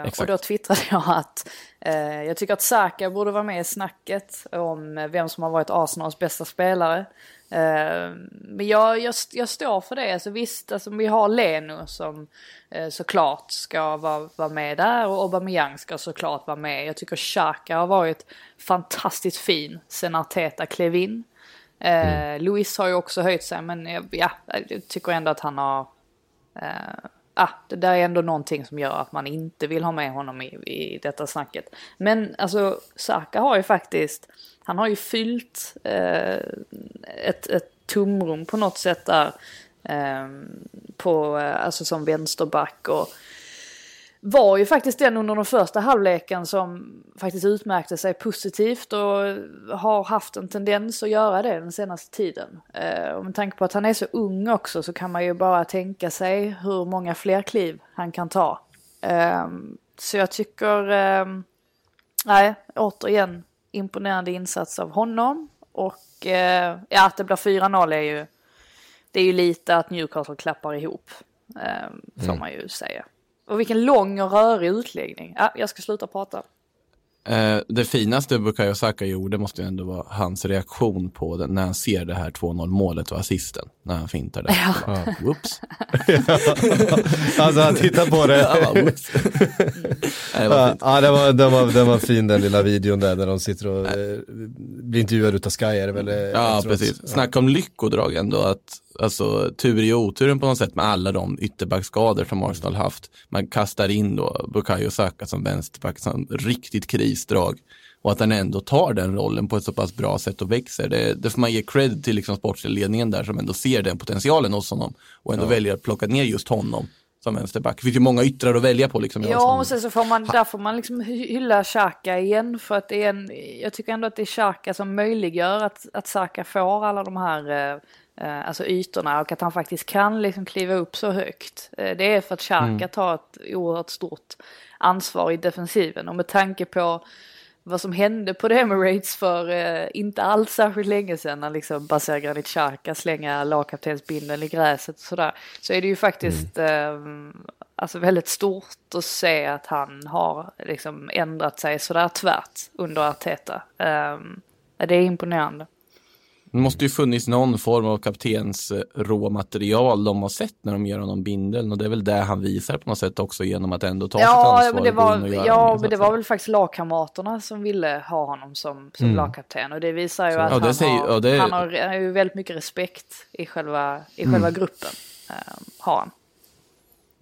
Uh, och då twittrade jag att uh, jag tycker att Saka borde vara med i snacket om vem som har varit Arsenals bästa spelare. Uh, men jag, jag, jag står för det. Alltså visst, alltså, vi har Leno som uh, såklart ska vara, vara med där och Aubameyang ska såklart vara med. Jag tycker Xhaka har varit fantastiskt fin sen Arteta klev in. Uh, mm. Luis har ju också höjt sig men ja, jag tycker ändå att han har ah, det där är ändå någonting som gör att man inte vill ha med honom i, i detta snacket. Men alltså Saka har ju faktiskt han har ju fyllt eh, ett, ett tomrum på något sätt där. Ehm, eh, på, alltså som vänsterback och var ju faktiskt den under den första halvleken som faktiskt utmärkte sig positivt och har haft en tendens att göra det den senaste tiden. Eh, och med tanke på att han är så ung också så kan man ju bara tänka sig hur många fler kliv han kan ta. Eh, så jag tycker, eh, nej, återigen, imponerande insats av honom. Och eh, ja, att det blir 4-0 är ju, det är ju lite att Newcastle klappar ihop. Eh, får mm. man ju säga. Och vilken lång och rörig utläggning. Ja, jag ska sluta prata. Eh, det finaste Bukayo Saka gjorde måste ju ändå vara hans reaktion på det när han ser det här 2-0 målet och assisten. När han fintar det. Ja. Bara, Whoops. alltså han tittar på det. ja, det var ja, det var, den, var, den var fin den lilla videon där när de sitter och eh, blir intervjuade utav Sky är det väl? Eh, ja, precis. Snacka om lyckodrag ändå. Att alltså, tur i oturen på något sätt med alla de ytterbackskador som Arsenal haft. Man kastar in då Bukayo Saka som vänsterback, som riktigt krisdrag. Och att han ändå tar den rollen på ett så pass bra sätt och växer. Det, det får man ge cred till liksom sportledningen där som ändå ser den potentialen hos honom och ändå ja. väljer att plocka ner just honom som vänsterback. Det finns ju många yttrar att välja på. Liksom, ja, och sen så får man, där får man liksom hylla Xhaka igen. För att det är en, jag tycker ändå att det är Xhaka som möjliggör att, att Xhaka får alla de här eh, alltså ytorna och att han faktiskt kan liksom kliva upp så högt. Eh, det är för att Xhaka mm. tar ett oerhört stort ansvar i defensiven och med tanke på vad som hände på The Emirates för eh, inte alls särskilt länge sedan när liksom Basir Granit Xhaka slänga lagkaptensbindeln i gräset och sådär. Så är det ju faktiskt mm. eh, alltså väldigt stort att se att han har liksom ändrat sig sådär tvärt under Arteta. Eh, det är imponerande. Det måste ju funnits någon form av kaptens eh, råmaterial de har sett när de gör honom bindeln och det är väl det han visar på något sätt också genom att ändå ta ja, sitt ansvar. Men det var, ja, men det var väl faktiskt lagkamraterna som ville ha honom som, som mm. lagkapten och det visar ju Så, att han, säger, har, det... han har ju väldigt mycket respekt i själva, i själva mm. gruppen. Uh, har han.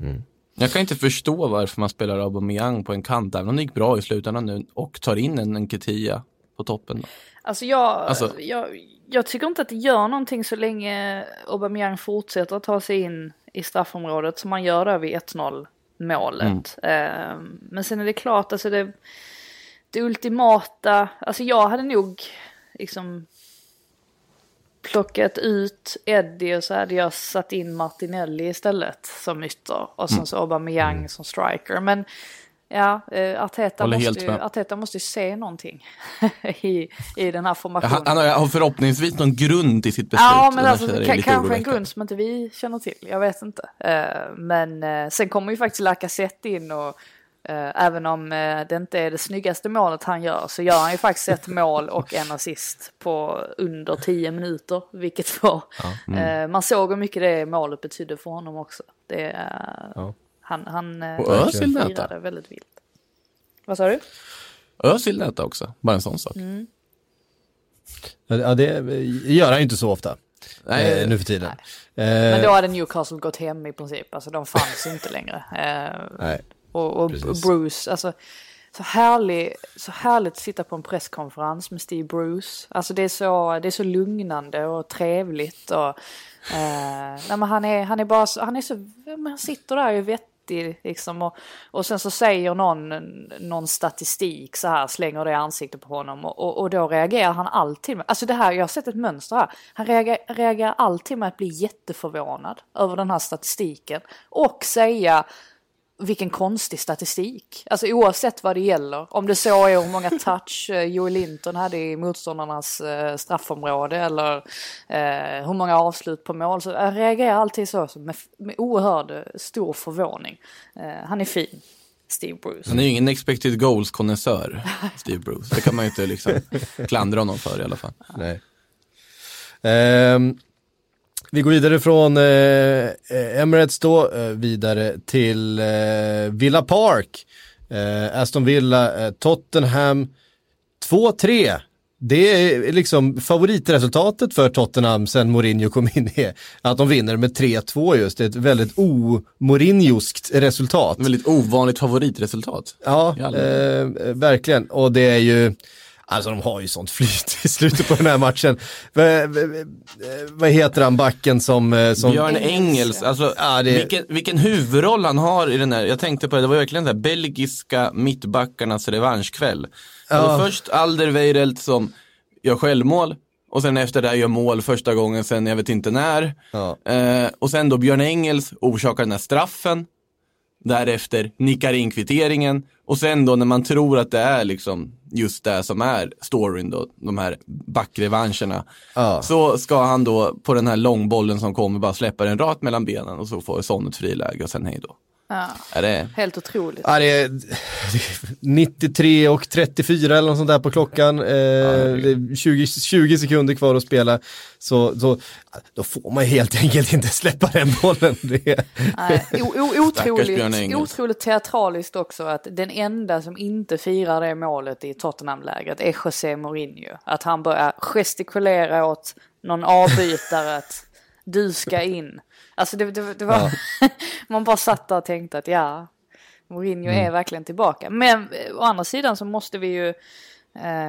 Mm. Jag kan inte förstå varför man spelar Aubameyang på en kant, även om det gick bra i slutändan nu, och tar in en Nketia på toppen. Då. Alltså jag, alltså, jag, jag tycker inte att det gör någonting så länge Aubameyang fortsätter att ta sig in i straffområdet som man gör där vid 1-0 målet. Mm. Uh, men sen är det klart, alltså det, det ultimata, alltså jag hade nog liksom plockat ut Eddie och så hade jag satt in Martinelli istället som ytter och sen mm. så Aubameyang mm. som striker. Men Ja, eh, Arteta, måste ju, Arteta måste ju se någonting i, i den här formationen. Han, han har förhoppningsvis någon grund i sitt beslut. Ja, men alltså, kanske en grund som inte vi känner till, jag vet inte. Uh, men uh, sen kommer ju faktiskt Lacazette in och uh, även om det inte är det snyggaste målet han gör så gör han ju faktiskt ett mål och en assist på under tio minuter. Vilket var, ja, mm. man såg hur mycket det målet betydde för honom också. Det, ja. Han, han eh, och Özil nätade. väldigt vilt. Vad sa du? Özil nätade också, bara en sån sak. Mm. Ja, det gör han ju inte så ofta. Nej, eh, nu för tiden. Eh, Men då eh, hade Newcastle gått hem i princip. Alltså de fanns inte längre. Eh, nej, och, och Bruce, alltså så, härlig, så härligt att sitta på en presskonferens med Steve Bruce. Alltså det är så, det är så lugnande och trevligt. Och, eh, nej, han, är, han är bara så, han är så, han sitter där i vett 90 liksom. Och, och sen så säger någon, någon statistik så här, slänger det i ansiktet på honom och, och, och då reagerar han alltid. Med, alltså det här, jag har sett ett mönster här. Han reagerar, reagerar alltid med att bli jätteförvånad över den här statistiken och säga vilken konstig statistik. Alltså oavsett vad det gäller. Om det så är hur många touch eh, Joel Linton hade i motståndarnas eh, straffområde eller eh, hur många avslut på mål. Så jag reagerar alltid så med, med oerhörd eh, stor förvåning. Eh, han är fin. Steve Bruce. Han är ju ingen expected goals konnässör, Steve Bruce. Det kan man ju inte liksom klandra honom för i alla fall. Nej. Um, vi går vidare från eh, Emirates då, eh, vidare till eh, Villa Park. Eh, Aston Villa, eh, Tottenham 2-3. Det är liksom favoritresultatet för Tottenham sen Mourinho kom in i att de vinner med 3-2 just. Det är ett väldigt o-Mourinhoskt resultat. Väldigt ovanligt favoritresultat. Ja, verkligen. Och det är ju, Alltså de har ju sånt flyt i slutet på den här matchen. vad heter han, backen som... Eh, som... Björn Engels, alltså ja, det... vilken, vilken huvudroll han har i den här, jag tänkte på det, det var verkligen den belgiska mittbackarnas revanschkväll. Ja. Alltså först Alderweireld som gör självmål och sen efter det gör mål första gången sen jag vet inte när. Ja. Eh, och sen då Björn Engels orsakar den här straffen därefter nickar in kvitteringen och sen då när man tror att det är liksom just det som är storyn då, de här backrevanscherna. Ja. Så ska han då på den här långbollen som kommer bara släppa den rakt mellan benen och så får Son ett friläge och sen hej då. Ja, är det... Helt otroligt. Ja, det är 93 och 34 eller något sånt där på klockan. Eh, ja, 20, 20 sekunder kvar att spela. Så, så då får man helt enkelt inte släppa den bollen. Det... Nej, otroligt, otroligt teatraliskt också att den enda som inte firar det målet i Tottenham-lägret är José Mourinho. Att han börjar gestikulera åt någon avbytare att du ska in. Alltså det, det, det var, ja. man bara satt där och tänkte att ja, Mourinho mm. är verkligen tillbaka. Men å andra sidan så måste vi ju,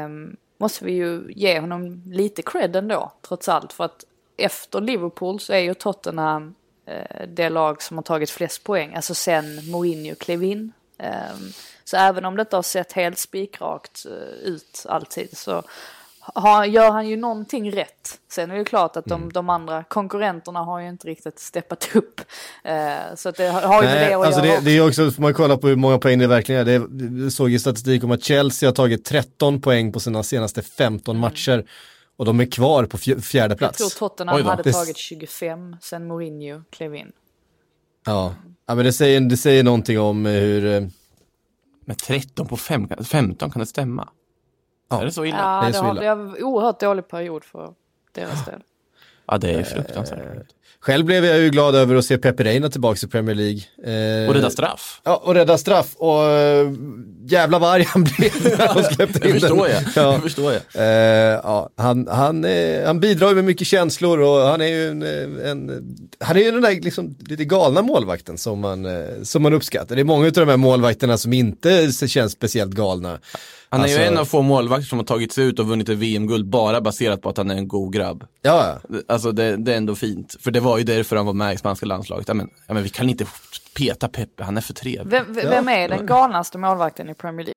um, måste vi ju ge honom lite cred ändå, trots allt. För att efter Liverpool så är ju Tottenham uh, det lag som har tagit flest poäng, alltså sen Mourinho klev in. Um, så även om det inte har sett helt spikrakt uh, ut alltid så har, gör han ju någonting rätt. Sen är det klart att de, mm. de andra konkurrenterna har ju inte riktigt steppat upp. Uh, så att det har ju med det att alltså göra det, det är också, får man kolla på hur många poäng det verkligen är. Det, jag såg ju statistik om att Chelsea har tagit 13 poäng på sina senaste 15 mm. matcher. Och de är kvar på fjärde plats. Jag tror Tottenham hade tagit 25 sen Mourinho klev in. Ja, ja men det säger, det säger någonting om hur... Eh, men 13 på 5, 15 kan det stämma? Ja. Är det så illa? Ja, det, är så illa. det har oerhört dålig period för deras del. Ja, det är fruktansvärt. Eh, själv blev jag ju glad över att se Pepe Reina tillbaka i Premier League. Eh, och rädda straff. Ja, och rädda straff. Och äh, jävla vad arg han blev när de släppte in den. Förstår jag. Ja. det förstår jag. Eh, ja, han, han, eh, han bidrar med mycket känslor och han är ju en, en han är ju den där liksom, lite galna målvakten som man, eh, som man uppskattar. Det är många av de här målvakterna som inte känns speciellt galna. Han är alltså, ju en av få målvakter som har tagit sig ut och vunnit ett VM-guld bara baserat på att han är en god grabb. Ja. Alltså det, det, är ändå fint. För det var ju därför han var med i spanska landslaget. Men, ja, men vi kan inte peta Peppe, han är för trevlig. Vem, vem är den galnaste målvakten i Premier League?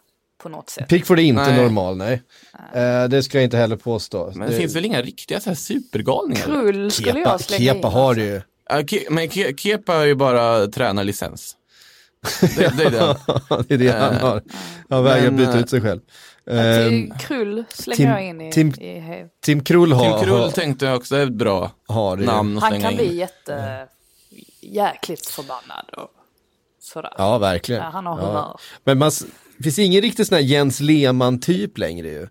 På något sätt. Pickford är inte nej. normal, nej. nej. Uh, det ska jag inte heller påstå. Men det, det finns väl inga riktiga så här supergalningar? Krull skulle Kepa, jag slänga Kepa in. har det ju. Uh, Ke men Ke Kepa har ju bara tränarlicens. det, det, är det. det är det han eh, har. Han vägrar byta ut sig själv. Um, Krull slänger Tim, jag in i, Tim, i Tim Krull har... Tim Krull tänkte jag också är ett bra har namn att Han kan in. bli jätte, jäkligt förbannad och sådär. Ja, verkligen. Ja, han har humör. Ja. Men man, det finns ingen riktigt sån här Jens Lehmann-typ längre ju.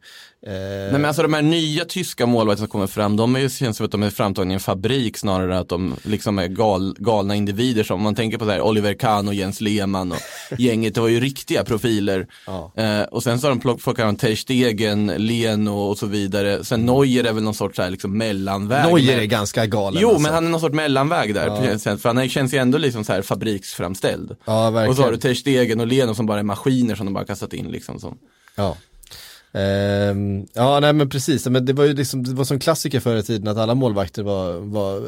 Eh... Nej men alltså de här nya tyska målvakterna som kommer fram, de är ju, känns som att de är framtagna i en fabrik snarare än att de liksom är gal, galna individer som, om man tänker på så här, Oliver Kahn och Jens Lehmann och gänget, det var ju riktiga profiler. Ja. Eh, och sen så har de plockat plock, plock, Ter Stegen, Leno och så vidare. Sen Neuer är väl någon sorts så här, liksom mellanväg. Neuer är ganska galen. Jo, alltså. men han är någon sorts mellanväg där. Ja. För han känns ju ändå liksom så här fabriksframställd. Ja. Och så har du Ter Stegen och Leno som bara är maskiner som de bara kastat in liksom. Som. Ja. Um, ja, nej men precis, men det var ju liksom, det var som klassiker förr i tiden att alla målvakter var, var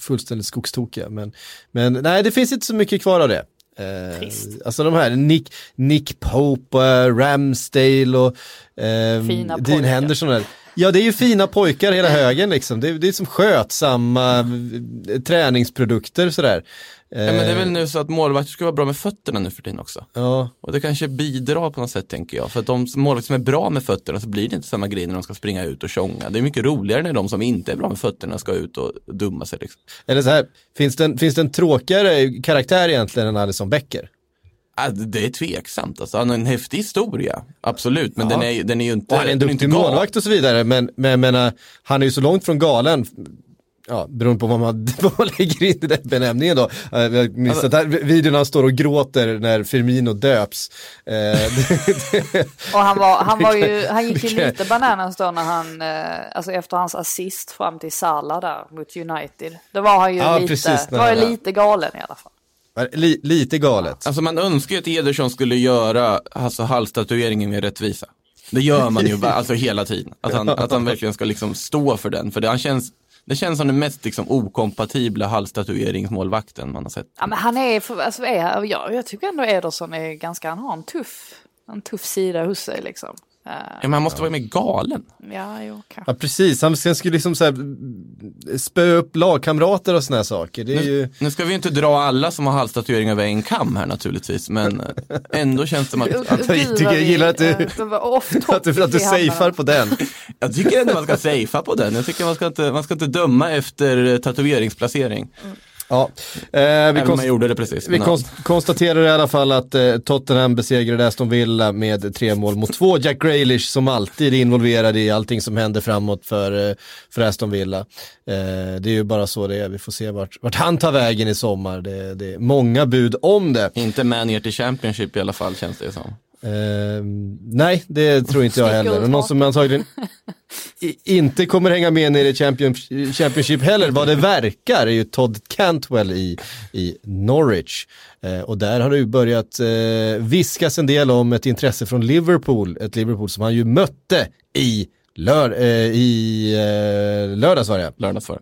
fullständigt skogstokiga. Men, men nej, det finns inte så mycket kvar av det. Uh, alltså de här Nick, Nick Pope, uh, Ramsdale och uh, Dean Henderson. Där. Ja, det är ju fina pojkar hela högen liksom. Det, det är som skötsamma eh, träningsprodukter sådär. Ja, men det är väl nu så att målvakter ska vara bra med fötterna nu för tiden också. Ja. Och det kanske bidrar på något sätt tänker jag. För att de målvakter som är bra med fötterna så blir det inte samma grej när de ska springa ut och tjonga. Det är mycket roligare när de som inte är bra med fötterna ska ut och dumma sig. Liksom. Eller så här, finns det, en, finns det en tråkigare karaktär egentligen än Alisson Becker? Det är tveksamt. Alltså, han har en häftig historia, absolut. Men den är, den är ju inte... Och han är en duktig målvakt och så vidare. Men, men menar, han är ju så långt från galen ja, beroende på vad man, vad man lägger in i den benämningen då. Jag minns alltså, att videon han står och gråter när Firmino döps. Eh, och han, var, han, var ju, han gick ju lite bananas då när han, eh, alltså efter hans assist fram till Salah där mot United. Då var han ju ja, lite, precis, var ju lite galen i alla fall. Li, lite galet. Alltså man önskar ju att Ederson skulle göra alltså, halstatueringen med rättvisa. Det gör man ju alltså hela tiden. Att han, att han verkligen ska liksom stå för den. För det, han känns, det känns som den mest liksom, okompatibla halstatueringsmålvakten man har sett. Ja, men han är, alltså, är jag, jag tycker ändå Ederson är ganska, han har en tuff, en tuff sida hos sig liksom. Ja, men han måste vara mer galen. Ja, jo, kanske. Ja, precis. Han skulle liksom så här spöa upp lagkamrater och sådana saker. Det är nu, ju... nu ska vi inte dra alla som har halstatuering över en kam här naturligtvis, men ändå känns det som att... jag, tycker, jag gillar att du, att du, att du safear på den. jag tycker ändå man ska safea på den. Jag tycker man ska inte, man ska inte döma efter tatueringsplacering. Mm. Ja, eh, vi, konst precis, vi konst konstaterar i alla fall att eh, Tottenham besegrade Aston Villa med tre mål mot två. Jack Grealish som alltid är involverad i allting som händer framåt för, eh, för Aston Villa. Eh, det är ju bara så det är, vi får se vart, vart han tar vägen i sommar. Det, det är många bud om det. Inte med ner till Championship i alla fall känns det som. Uh, nej, det tror inte jag heller. Någon som antagligen inte kommer hänga med ner i Championship heller, vad det verkar, är ju Todd Cantwell i, i Norwich. Uh, och där har det ju börjat uh, viskas en del om ett intresse från Liverpool, ett Liverpool som han ju mötte i, lör, uh, i lördags var det. Lördags var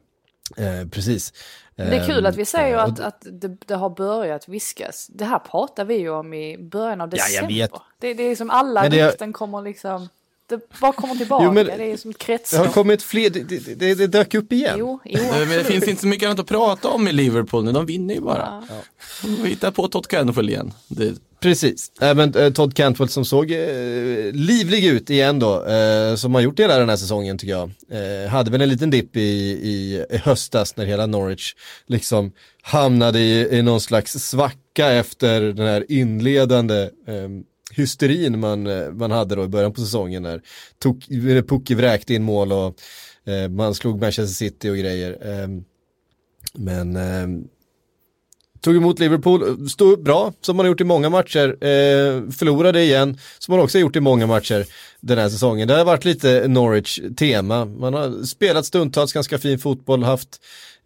det. precis. Det är kul att vi säger att, att det, det, har börjat viskas. Det här pratar vi ju om i början av december. Ja, jag vet. Det, det är som alla det, rykten kommer liksom... Det bara kommer tillbaka, jo, men, det är som ett kretslopp. Det har kommit fler, det, det, det dök upp igen. Jo, jo. Men det finns inte så mycket annat att prata om i Liverpool nu, de vinner ju bara. Ja. Vi hittar på Todd Cantwell igen. Det... Precis, även äh, Todd Cantwell som såg äh, livlig ut igen då, äh, som har gjort hela den här säsongen tycker jag. Äh, hade väl en liten dipp i, i, i, höstas när hela Norwich liksom hamnade i, i någon slags svacka efter den här inledande hysterin man, man hade då i början på säsongen när Pukki vräkte in mål och eh, man slog Manchester City och grejer. Eh, men eh, tog emot Liverpool, stod upp bra som man har gjort i många matcher, eh, förlorade igen som man också har gjort i många matcher den här säsongen. Det har varit lite Norwich-tema, man har spelat stundtals ganska fin fotboll, haft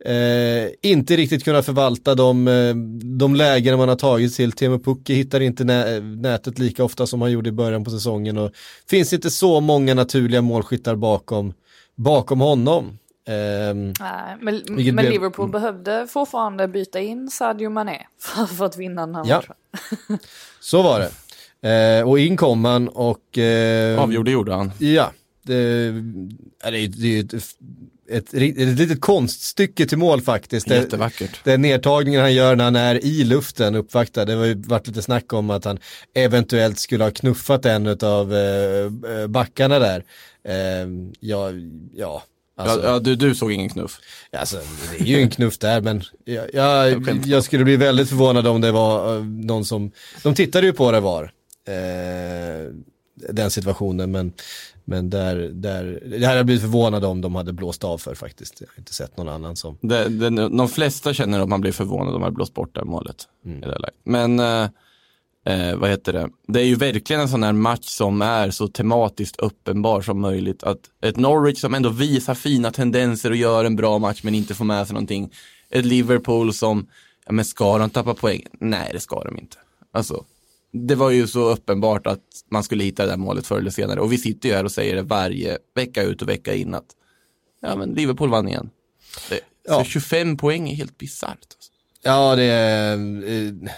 Eh, inte riktigt kunnat förvalta de, eh, de lägen man har tagit till. Teemu Pukki hittar inte nä nätet lika ofta som han gjorde i början på säsongen och finns inte så många naturliga målskyttar bakom, bakom honom. Eh, Nej, men, men Liverpool mm. behövde fortfarande byta in Sadio Mané för, för att vinna den här ja. matchen. så var det. Eh, och in kom han och... Eh, Avgjorde gjorde han. Ja, det, det, det, det ett, ett litet konststycke till mål faktiskt. Jättevackert. Den nedtagningen han gör när han är i luften uppvaktad. Det har ju varit lite snack om att han eventuellt skulle ha knuffat en av eh, backarna där. Eh, ja, ja. Alltså, ja, du, du såg ingen knuff? Alltså, det är ju en knuff där men jag, jag, jag skulle bli väldigt förvånad om det var eh, någon som, de tittade ju på det var. Eh, den situationen men men där, där, det hade jag blivit förvånad om de hade blåst av för faktiskt. Jag har inte sett någon annan som. Det, det, de flesta känner att man blir förvånad om man blåst bort det målet. Mm. det Men eh, eh, vad heter det? Det är ju verkligen en sån här match som är så tematiskt uppenbar som möjligt. Att ett Norwich som ändå visar fina tendenser och gör en bra match men inte får med sig någonting. Ett Liverpool som, ja men ska de tappa poäng? Nej det ska de inte. Alltså det var ju så uppenbart att man skulle hitta det där målet förr eller senare. Och vi sitter ju här och säger det varje vecka ut och vecka in att ja, men Liverpool vann igen. Det, ja. 25 poäng är helt bisarrt. Alltså. Ja, det, eh,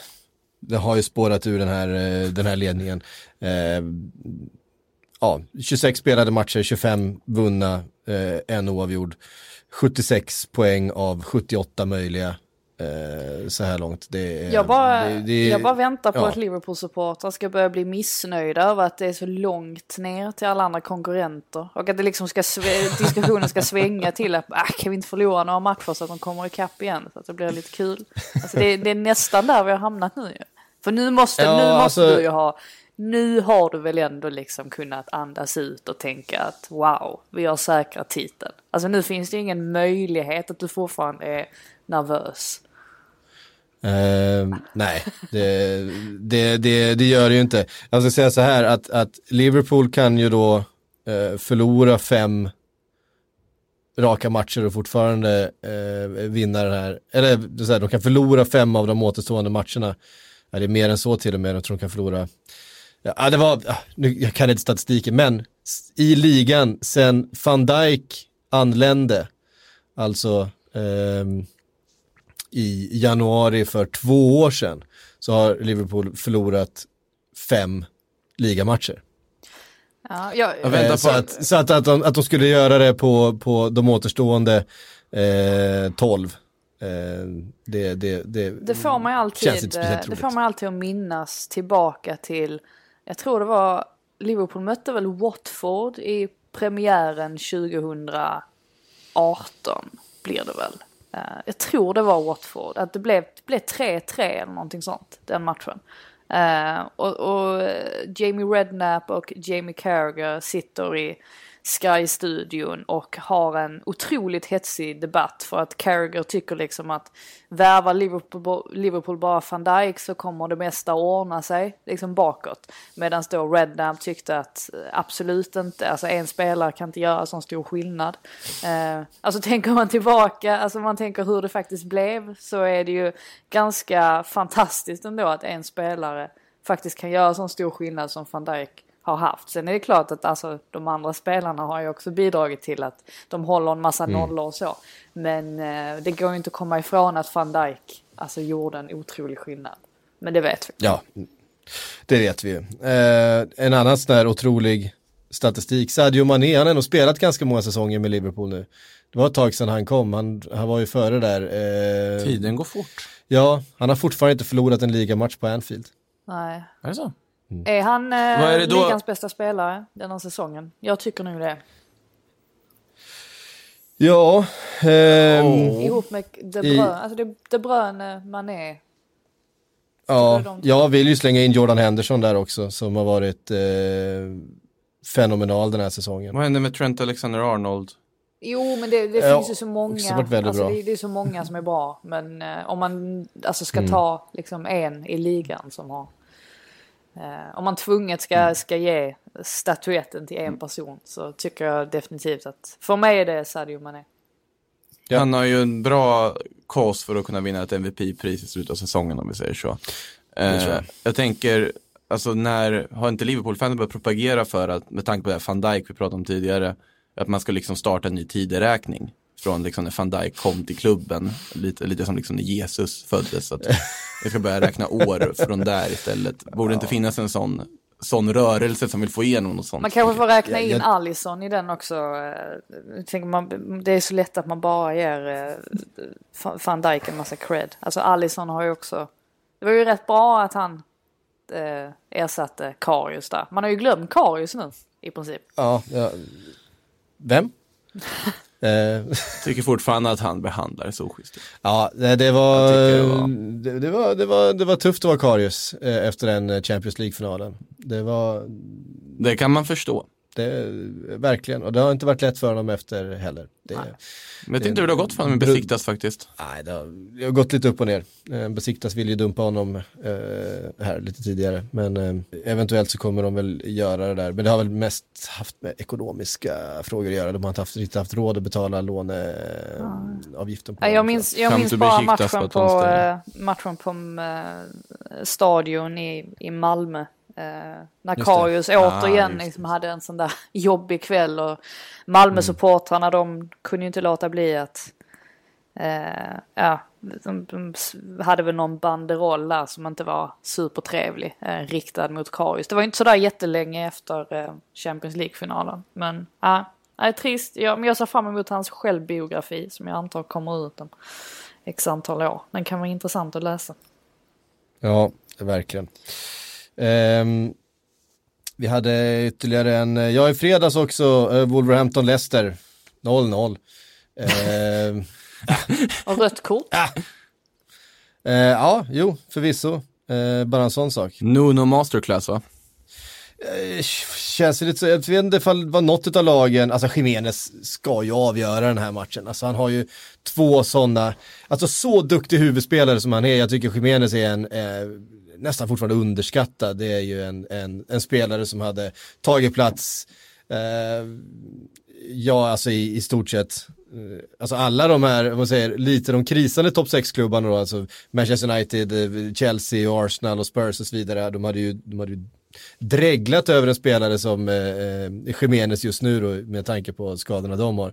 det har ju spårat ur den här, eh, den här ledningen. Eh, ja, 26 spelade matcher, 25 vunna, en oavgjord. 76 poäng av 78 möjliga eh, så här långt. Det, jag, bara, det, det, jag bara väntar på ja. att Liverpool-supportrar ska börja bli missnöjda över att det är så långt ner till alla andra konkurrenter. Och att det liksom ska diskussionen ska svänga till att äh, kan vi inte förlora några matcher så att de kommer ikapp igen så att det blir lite kul. Alltså det, det är nästan där vi har hamnat nu. För nu måste, ja, nu måste alltså... du ju ha nu har du väl ändå liksom kunnat andas ut och tänka att wow, vi har säkrat titeln. Alltså nu finns det ingen möjlighet att du fortfarande är nervös. Uh, nej, det, det, det, det, gör det ju inte. Jag ska säga så här att, att Liverpool kan ju då uh, förlora fem raka matcher och fortfarande uh, vinna den här, eller så här, de kan förlora fem av de återstående matcherna. Ja, det är mer än så till och med, jag tror de kan förlora Ja, ah, det var, ah, nu, jag kan inte statistiken, men i ligan sen van Dijk anlände, alltså eh, i januari för två år sedan, så har Liverpool förlorat fem ligamatcher. Ja, jag, eh, så att, så att, att, de, att de skulle göra det på, på de återstående eh, 12. Eh, det, det, det, det får man alltid, det får man alltid att minnas tillbaka till jag tror det var, Liverpool mötte väl Watford i premiären 2018 blir det väl. Uh, jag tror det var Watford, att det blev 3-3 eller någonting sånt, den matchen. Uh, och, och eh, Jamie Redknapp och Jamie Carragher sitter i Sky-studion och har en otroligt hetsig debatt för att Carragher tycker liksom att värva Liverpool, Liverpool bara van Dijk så kommer det mesta ordna sig liksom bakåt. Medan då Redknapp tyckte att eh, absolut inte, alltså en spelare kan inte göra sån stor skillnad. Eh, alltså tänker man tillbaka, alltså man tänker hur det faktiskt blev så är det ju ganska fantastiskt ändå att en spelare faktiskt kan göra sån stor skillnad som van Dijk har haft. Sen är det klart att alltså, de andra spelarna har ju också bidragit till att de håller en massa mm. nollor och så. Men eh, det går ju inte att komma ifrån att van Dijk alltså, gjorde en otrolig skillnad. Men det vet vi. Ja, det vet vi. Eh, en annan sån här otrolig statistik, Sadio Mané, han har ändå spelat ganska många säsonger med Liverpool nu. Det var ett tag sedan han kom, han, han var ju före där. Eh, Tiden går fort. Ja, han har fortfarande inte förlorat en ligamatch på Anfield. Nej. Är det så? Mm. Är han eh, är ligans bästa spelare den här säsongen? Jag tycker nog det. Ja. Ehm, oh. Ihop med De Bruyne, i, alltså De, De Bruyne, Mané. Ja, jag vill ju slänga in Jordan Henderson där också som har varit eh, fenomenal den här säsongen. Vad händer med Trent Alexander-Arnold? Jo, men det, det ja, finns ju så många. Alltså, det, det, är så många som är bra. Men eh, om man alltså, ska mm. ta liksom, en i ligan som har om man tvunget ska, mm. ska ge statyetten till en person så tycker jag definitivt att för mig är det Sadio Mané. Ja. Han har ju en bra cause för att kunna vinna ett MVP-pris i slutet av säsongen om vi säger så. Eh, jag. jag tänker, alltså när, har inte Liverpool-fanen börjat propagera för att, med tanke på det här van Dijk vi pratade om tidigare, att man ska liksom starta en ny tideräkning från liksom när van Dijk kom till klubben, lite, lite som liksom när Jesus föddes. Att vi ska börja räkna år från där istället. Borde ja. inte finnas en sån, sån rörelse som vill få igenom något sånt. Man kanske får räkna in Allison i den också. Man, det är så lätt att man bara ger eh, van Dijk en massa cred. Alltså Allison har ju också, det var ju rätt bra att han eh, ersatte Karius där. Man har ju glömt Karius nu i princip. Ja, ja. vem? Eh, Tycker fortfarande att han behandlar så schysst. Ja, det var, det var... Det, det, var, det, var, det var tufft att vara Karius eh, efter den Champions League-finalen. Det var... Det kan man förstå. Det, verkligen, och det har inte varit lätt för honom efter heller. Det, jag vet inte hur det har gått för honom med Besiktas faktiskt. Nej, det har, det har, gått lite upp och ner. Eh, Besiktas vill ju dumpa honom eh, här lite tidigare. Men eh, eventuellt så kommer de väl göra det där. Men det har väl mest haft med ekonomiska frågor att göra. De har inte haft, inte haft råd att betala låneavgiften. På jag minns, jag minns bara matchen på, matchen på stadion i, i Malmö. Eh, när Karius återigen ah, liksom hade en sån där jobbig kväll och Malmö-supportrarna mm. de kunde ju inte låta bli att eh, ja, de, de, hade väl någon banderoll där som inte var supertrevlig eh, riktad mot Karius. Det var inte sådär jättelänge efter eh, Champions League-finalen. Men ja, är trist. Ja, men jag ser fram emot hans självbiografi som jag antar kommer ut om x antal år. Den kan vara intressant att läsa. Ja, verkligen. Um, vi hade ytterligare en, ja i fredags också, uh, Wolverhampton-Leicester, 0-0. Uh, Och rött kort? Ja. Uh, ja, jo, förvisso. Uh, bara en sån sak. Nuno Masterclass va? Känns lite så, jag vet inte ifall det var något av lagen, alltså Jiménez ska ju avgöra den här matchen. Alltså han har ju två sådana, alltså så duktig huvudspelare som han är, jag tycker Jiménez är en nästan fortfarande underskattad. Det är ju en, en, en spelare som hade tagit plats, eh, ja alltså i, i stort sett, eh, alltså alla de här, man säger, lite de krisande topp 6-klubbarna då, alltså Manchester United, eh, Chelsea, Arsenal och Spurs och så vidare, de hade ju, de hade ju dreglat över en spelare som eh, eh, Jiménez just nu då, med tanke på skadorna de har.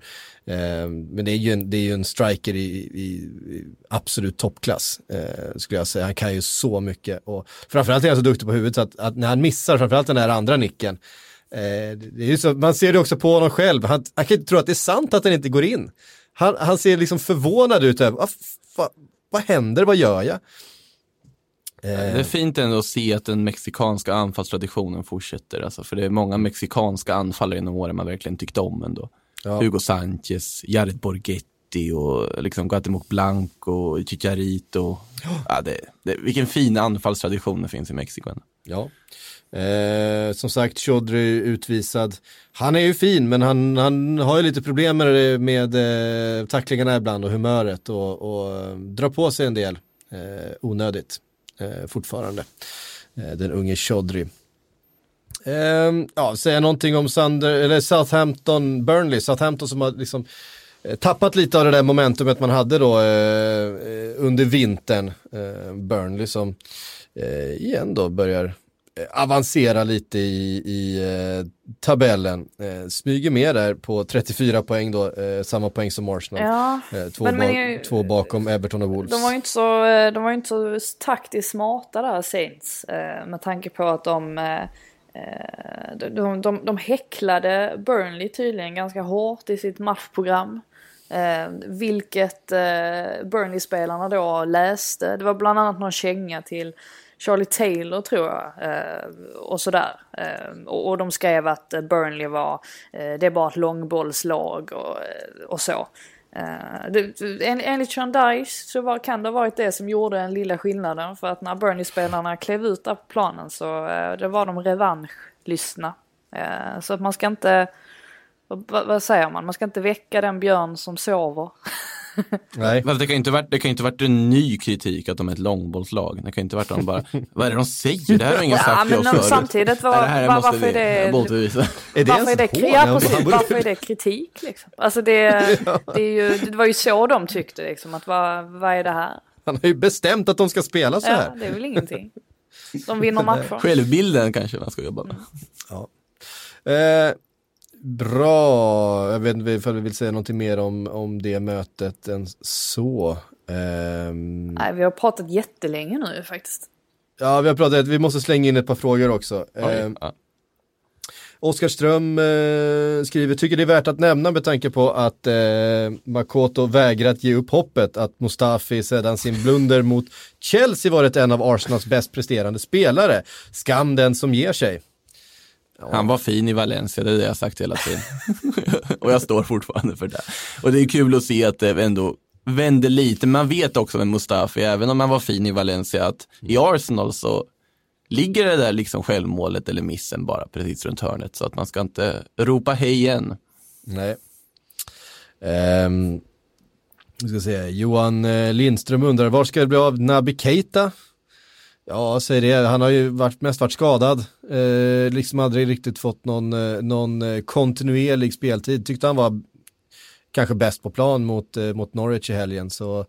Eh, men det är ju en, det är ju en striker i, i, i absolut toppklass, eh, skulle jag säga. Han kan ju så mycket och framförallt är han så duktig på huvudet så att, att när han missar framförallt den där andra nicken, eh, det är så, man ser det också på honom själv, han, han kan inte tro att det är sant att den inte går in. Han, han ser liksom förvånad ut över, vad, vad händer, vad gör jag? Det är fint ändå att se att den mexikanska anfallstraditionen fortsätter. Alltså, för det är många mexikanska anfallare genom åren man verkligen tyckt om ändå. Ja. Hugo Sanchez, Jared Borghetti och liksom Guatemoc Blanco, och Chicharito. Ja, det, det, vilken fin anfallstradition det finns i Mexiko. Ja. Eh, som sagt, Chodry utvisad. Han är ju fin, men han, han har ju lite problem med, med eh, tacklingarna ibland och humöret och, och eh, drar på sig en del eh, onödigt eh, Eh, fortfarande. Eh, den unge Chaudry. Eh, ja, säga någonting om Sander, eller Southampton, Burnley, Southampton som har liksom eh, tappat lite av det där momentumet man hade då eh, eh under vintern. Eh, Burnley som igen då börjar avancera lite i, i eh, tabellen. Eh, smyger med där på 34 poäng då, eh, samma poäng som Arsenal. Ja, eh, två, men, ba men, två, bakom Everton och Wolves. De var ju inte så, eh, de var inte så taktiskt smarta där Saints. med tanke på att de, de, de, de häcklade Burnley tydligen ganska hårt i sitt matchprogram. Eh, vilket eh, Burnley-spelarna då läste. Det var bland annat någon känga till Charlie Taylor tror jag. Eh, och sådär. Eh, och, de skrev att eh, Burnley var, det är bara ett långbollslag och, och så. Uh, det, en, enligt Sean Dice så var, kan det ha varit det som gjorde den lilla skillnaden för att när Burnley-spelarna klev ut där på planen så uh, det var de revanschlystna. Uh, så att man ska inte, vad, vad, säger man, man ska inte väcka den björn som sover. Nej. det kan ju inte varit, det kan inte varit en ny kritik att de är ett långbollslag. Det kan inte varit att de bara, vad är det de säger? Det här har ingen sagt ja, till oss förut. Samtidigt, var, det här var, varför är det, är det varför, är det, ja, precis, varför är det kritik liksom? Alltså det, det, är ju, det var ju så de tyckte liksom, att vad, vad är det här? Han har ju bestämt att de ska spela så här. Ja, det är väl ingenting. De vinner matcher. Självbilden kanske man ska jobba med. Mm. Ja. Eh, Bra, jag vet inte ifall vi vill säga någonting mer om, om det mötet än så. Um... Nej, vi har pratat jättelänge nu faktiskt. Ja, vi har pratat, vi måste slänga in ett par frågor också. Oj, um, ja. Oskar Ström eh, skriver, tycker det är värt att nämna med tanke på att eh, Makoto vägrat ge upp hoppet att Mustafi sedan sin blunder mot Chelsea varit en av Arsenals bäst presterande spelare. Skam den som ger sig. Han var fin i Valencia, det är det jag sagt hela tiden. och jag står fortfarande för det. Och det är kul att se att det ändå vänder lite. Man vet också med Mustafi, även om han var fin i Valencia, att i Arsenal så ligger det där liksom självmålet eller missen bara precis runt hörnet. Så att man ska inte ropa hej igen. Nej. Um, ska se, Johan eh, Lindström undrar, var ska det bli av Naby Keita? Ja, säg det. Han har ju varit, mest varit skadad. Eh, liksom aldrig riktigt fått någon, eh, någon eh, kontinuerlig speltid. Tyckte han var kanske bäst på plan mot, eh, mot Norwich i helgen. Så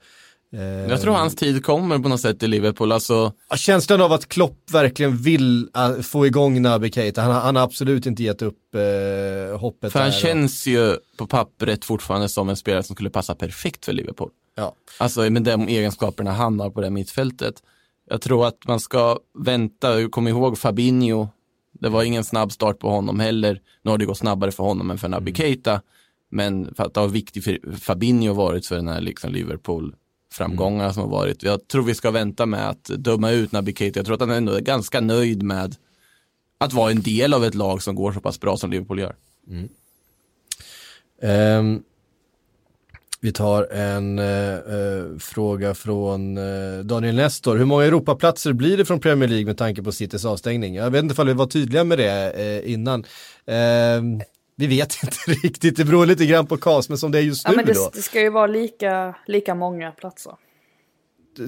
Eh, jag tror hans tid kommer på något sätt i Liverpool. Alltså... Känslan av att Klopp verkligen vill få igång Naby Keita. Han, han, har absolut inte gett upp uh, hoppet. För han känns ju på pappret fortfarande som en spelare som skulle passa perfekt för Liverpool. Ja. Alltså med de egenskaperna han har på det mittfältet. Jag tror att man ska vänta, kom ihåg Fabinho. Det var ingen snabb start på honom heller. Nu har det gått snabbare för honom än för Naby mm. Keita. Men för att det har viktigt för Fabinho varit för den här liksom Liverpool framgångarna mm. som har varit. Jag tror vi ska vänta med att döma ut Naby Keita. Jag tror att han ändå är ganska nöjd med att vara en del av ett lag som går så pass bra som Liverpool gör. Mm. Um, vi tar en uh, fråga från uh, Daniel Nestor. Hur många Europaplatser blir det från Premier League med tanke på Citys avstängning? Jag vet inte om vi var tydliga med det uh, innan. Ehm, vi vet inte riktigt, det beror lite grann på KAS, men som det är just ja, nu men det, då. Det ska ju vara lika, lika många platser.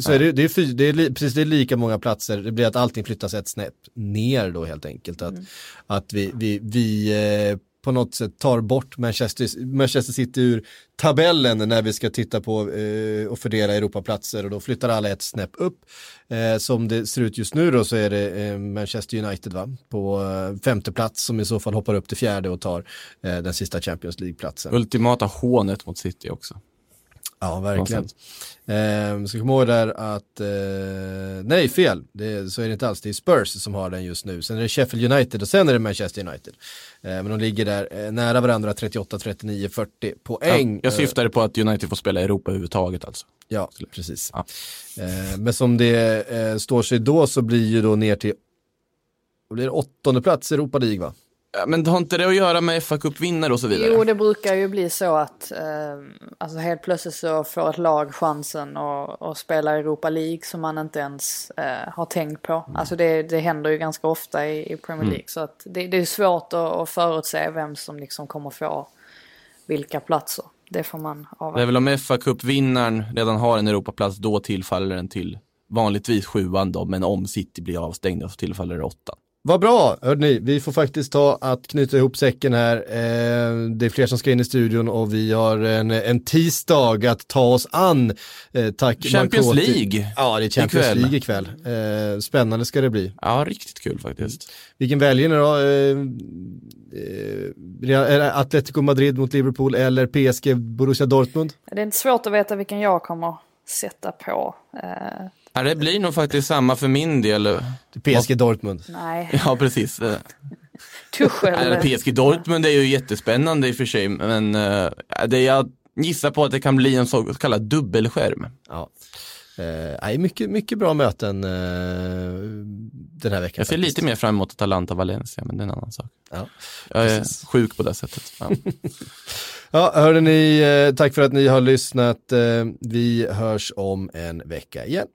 Så är det, det, är det, är, precis, det är lika många platser, det blir att allting flyttas ett snäpp ner då helt enkelt. Att, mm. att vi, vi, vi eh, på något sätt tar bort Manchester, Manchester City ur tabellen när vi ska titta på eh, och fördela Europaplatser och då flyttar alla ett snäpp upp. Eh, som det ser ut just nu då så är det eh, Manchester United va? på eh, femte plats som i så fall hoppar upp till fjärde och tar eh, den sista Champions League-platsen. Ultimata hånet mot City också. Ja, verkligen. Eh, ska komma ihåg där att, eh, nej fel, det, så är det inte alls. Det är Spurs som har den just nu. Sen är det Sheffield United och sen är det Manchester United. Eh, men de ligger där eh, nära varandra 38, 39, 40 poäng. Ja, jag syftade på att United får spela i Europa överhuvudtaget alltså. Ja, precis. Ja. Eh, men som det eh, står sig då så blir ju då ner till, blir det åttonde plats i Europa League va? Men har inte det att göra med fa Cup-vinnare och så vidare? Jo, det brukar ju bli så att eh, alltså helt plötsligt så får ett lag chansen att, att spela Europa League som man inte ens eh, har tänkt på. Mm. Alltså det, det händer ju ganska ofta i, i Premier mm. League. Mm. Så att det, det, är svårt att, att förutse vem som liksom kommer få vilka platser. Det får man avvakta. Det är väl om fa Cup-vinnaren redan har en Europaplats, då tillfaller den till vanligtvis sjuan då, men om City blir avstängda så tillfaller det åttan. Vad bra, hörni, vi får faktiskt ta att knyta ihop säcken här. Eh, det är fler som ska in i studion och vi har en, en tisdag att ta oss an. Eh, tack Champions Marcotti. League Ja, det är Champions ikväll. League ikväll. Eh, spännande ska det bli. Ja, riktigt kul faktiskt. Vilken väljer ni då? Eh, eh, Atletico Madrid mot Liverpool eller PSG Borussia Dortmund? Det är inte svårt att veta vilken jag kommer sätta på. Eh, Ja, det blir nog faktiskt samma för min del. PSG Dortmund. Nej. Ja, precis. Tuchel. PSG Dortmund är ju jättespännande i och för sig, men uh, det jag gissar på att det kan bli en så kallad dubbelskärm. Ja. Uh, mycket, mycket bra möten uh, den här veckan. Jag ser faktiskt. lite mer fram emot Atalanta Valencia, men det är en annan sak. Ja, jag är sjuk på det sättet. Ja. ja, hörde ni, tack för att ni har lyssnat. Vi hörs om en vecka igen.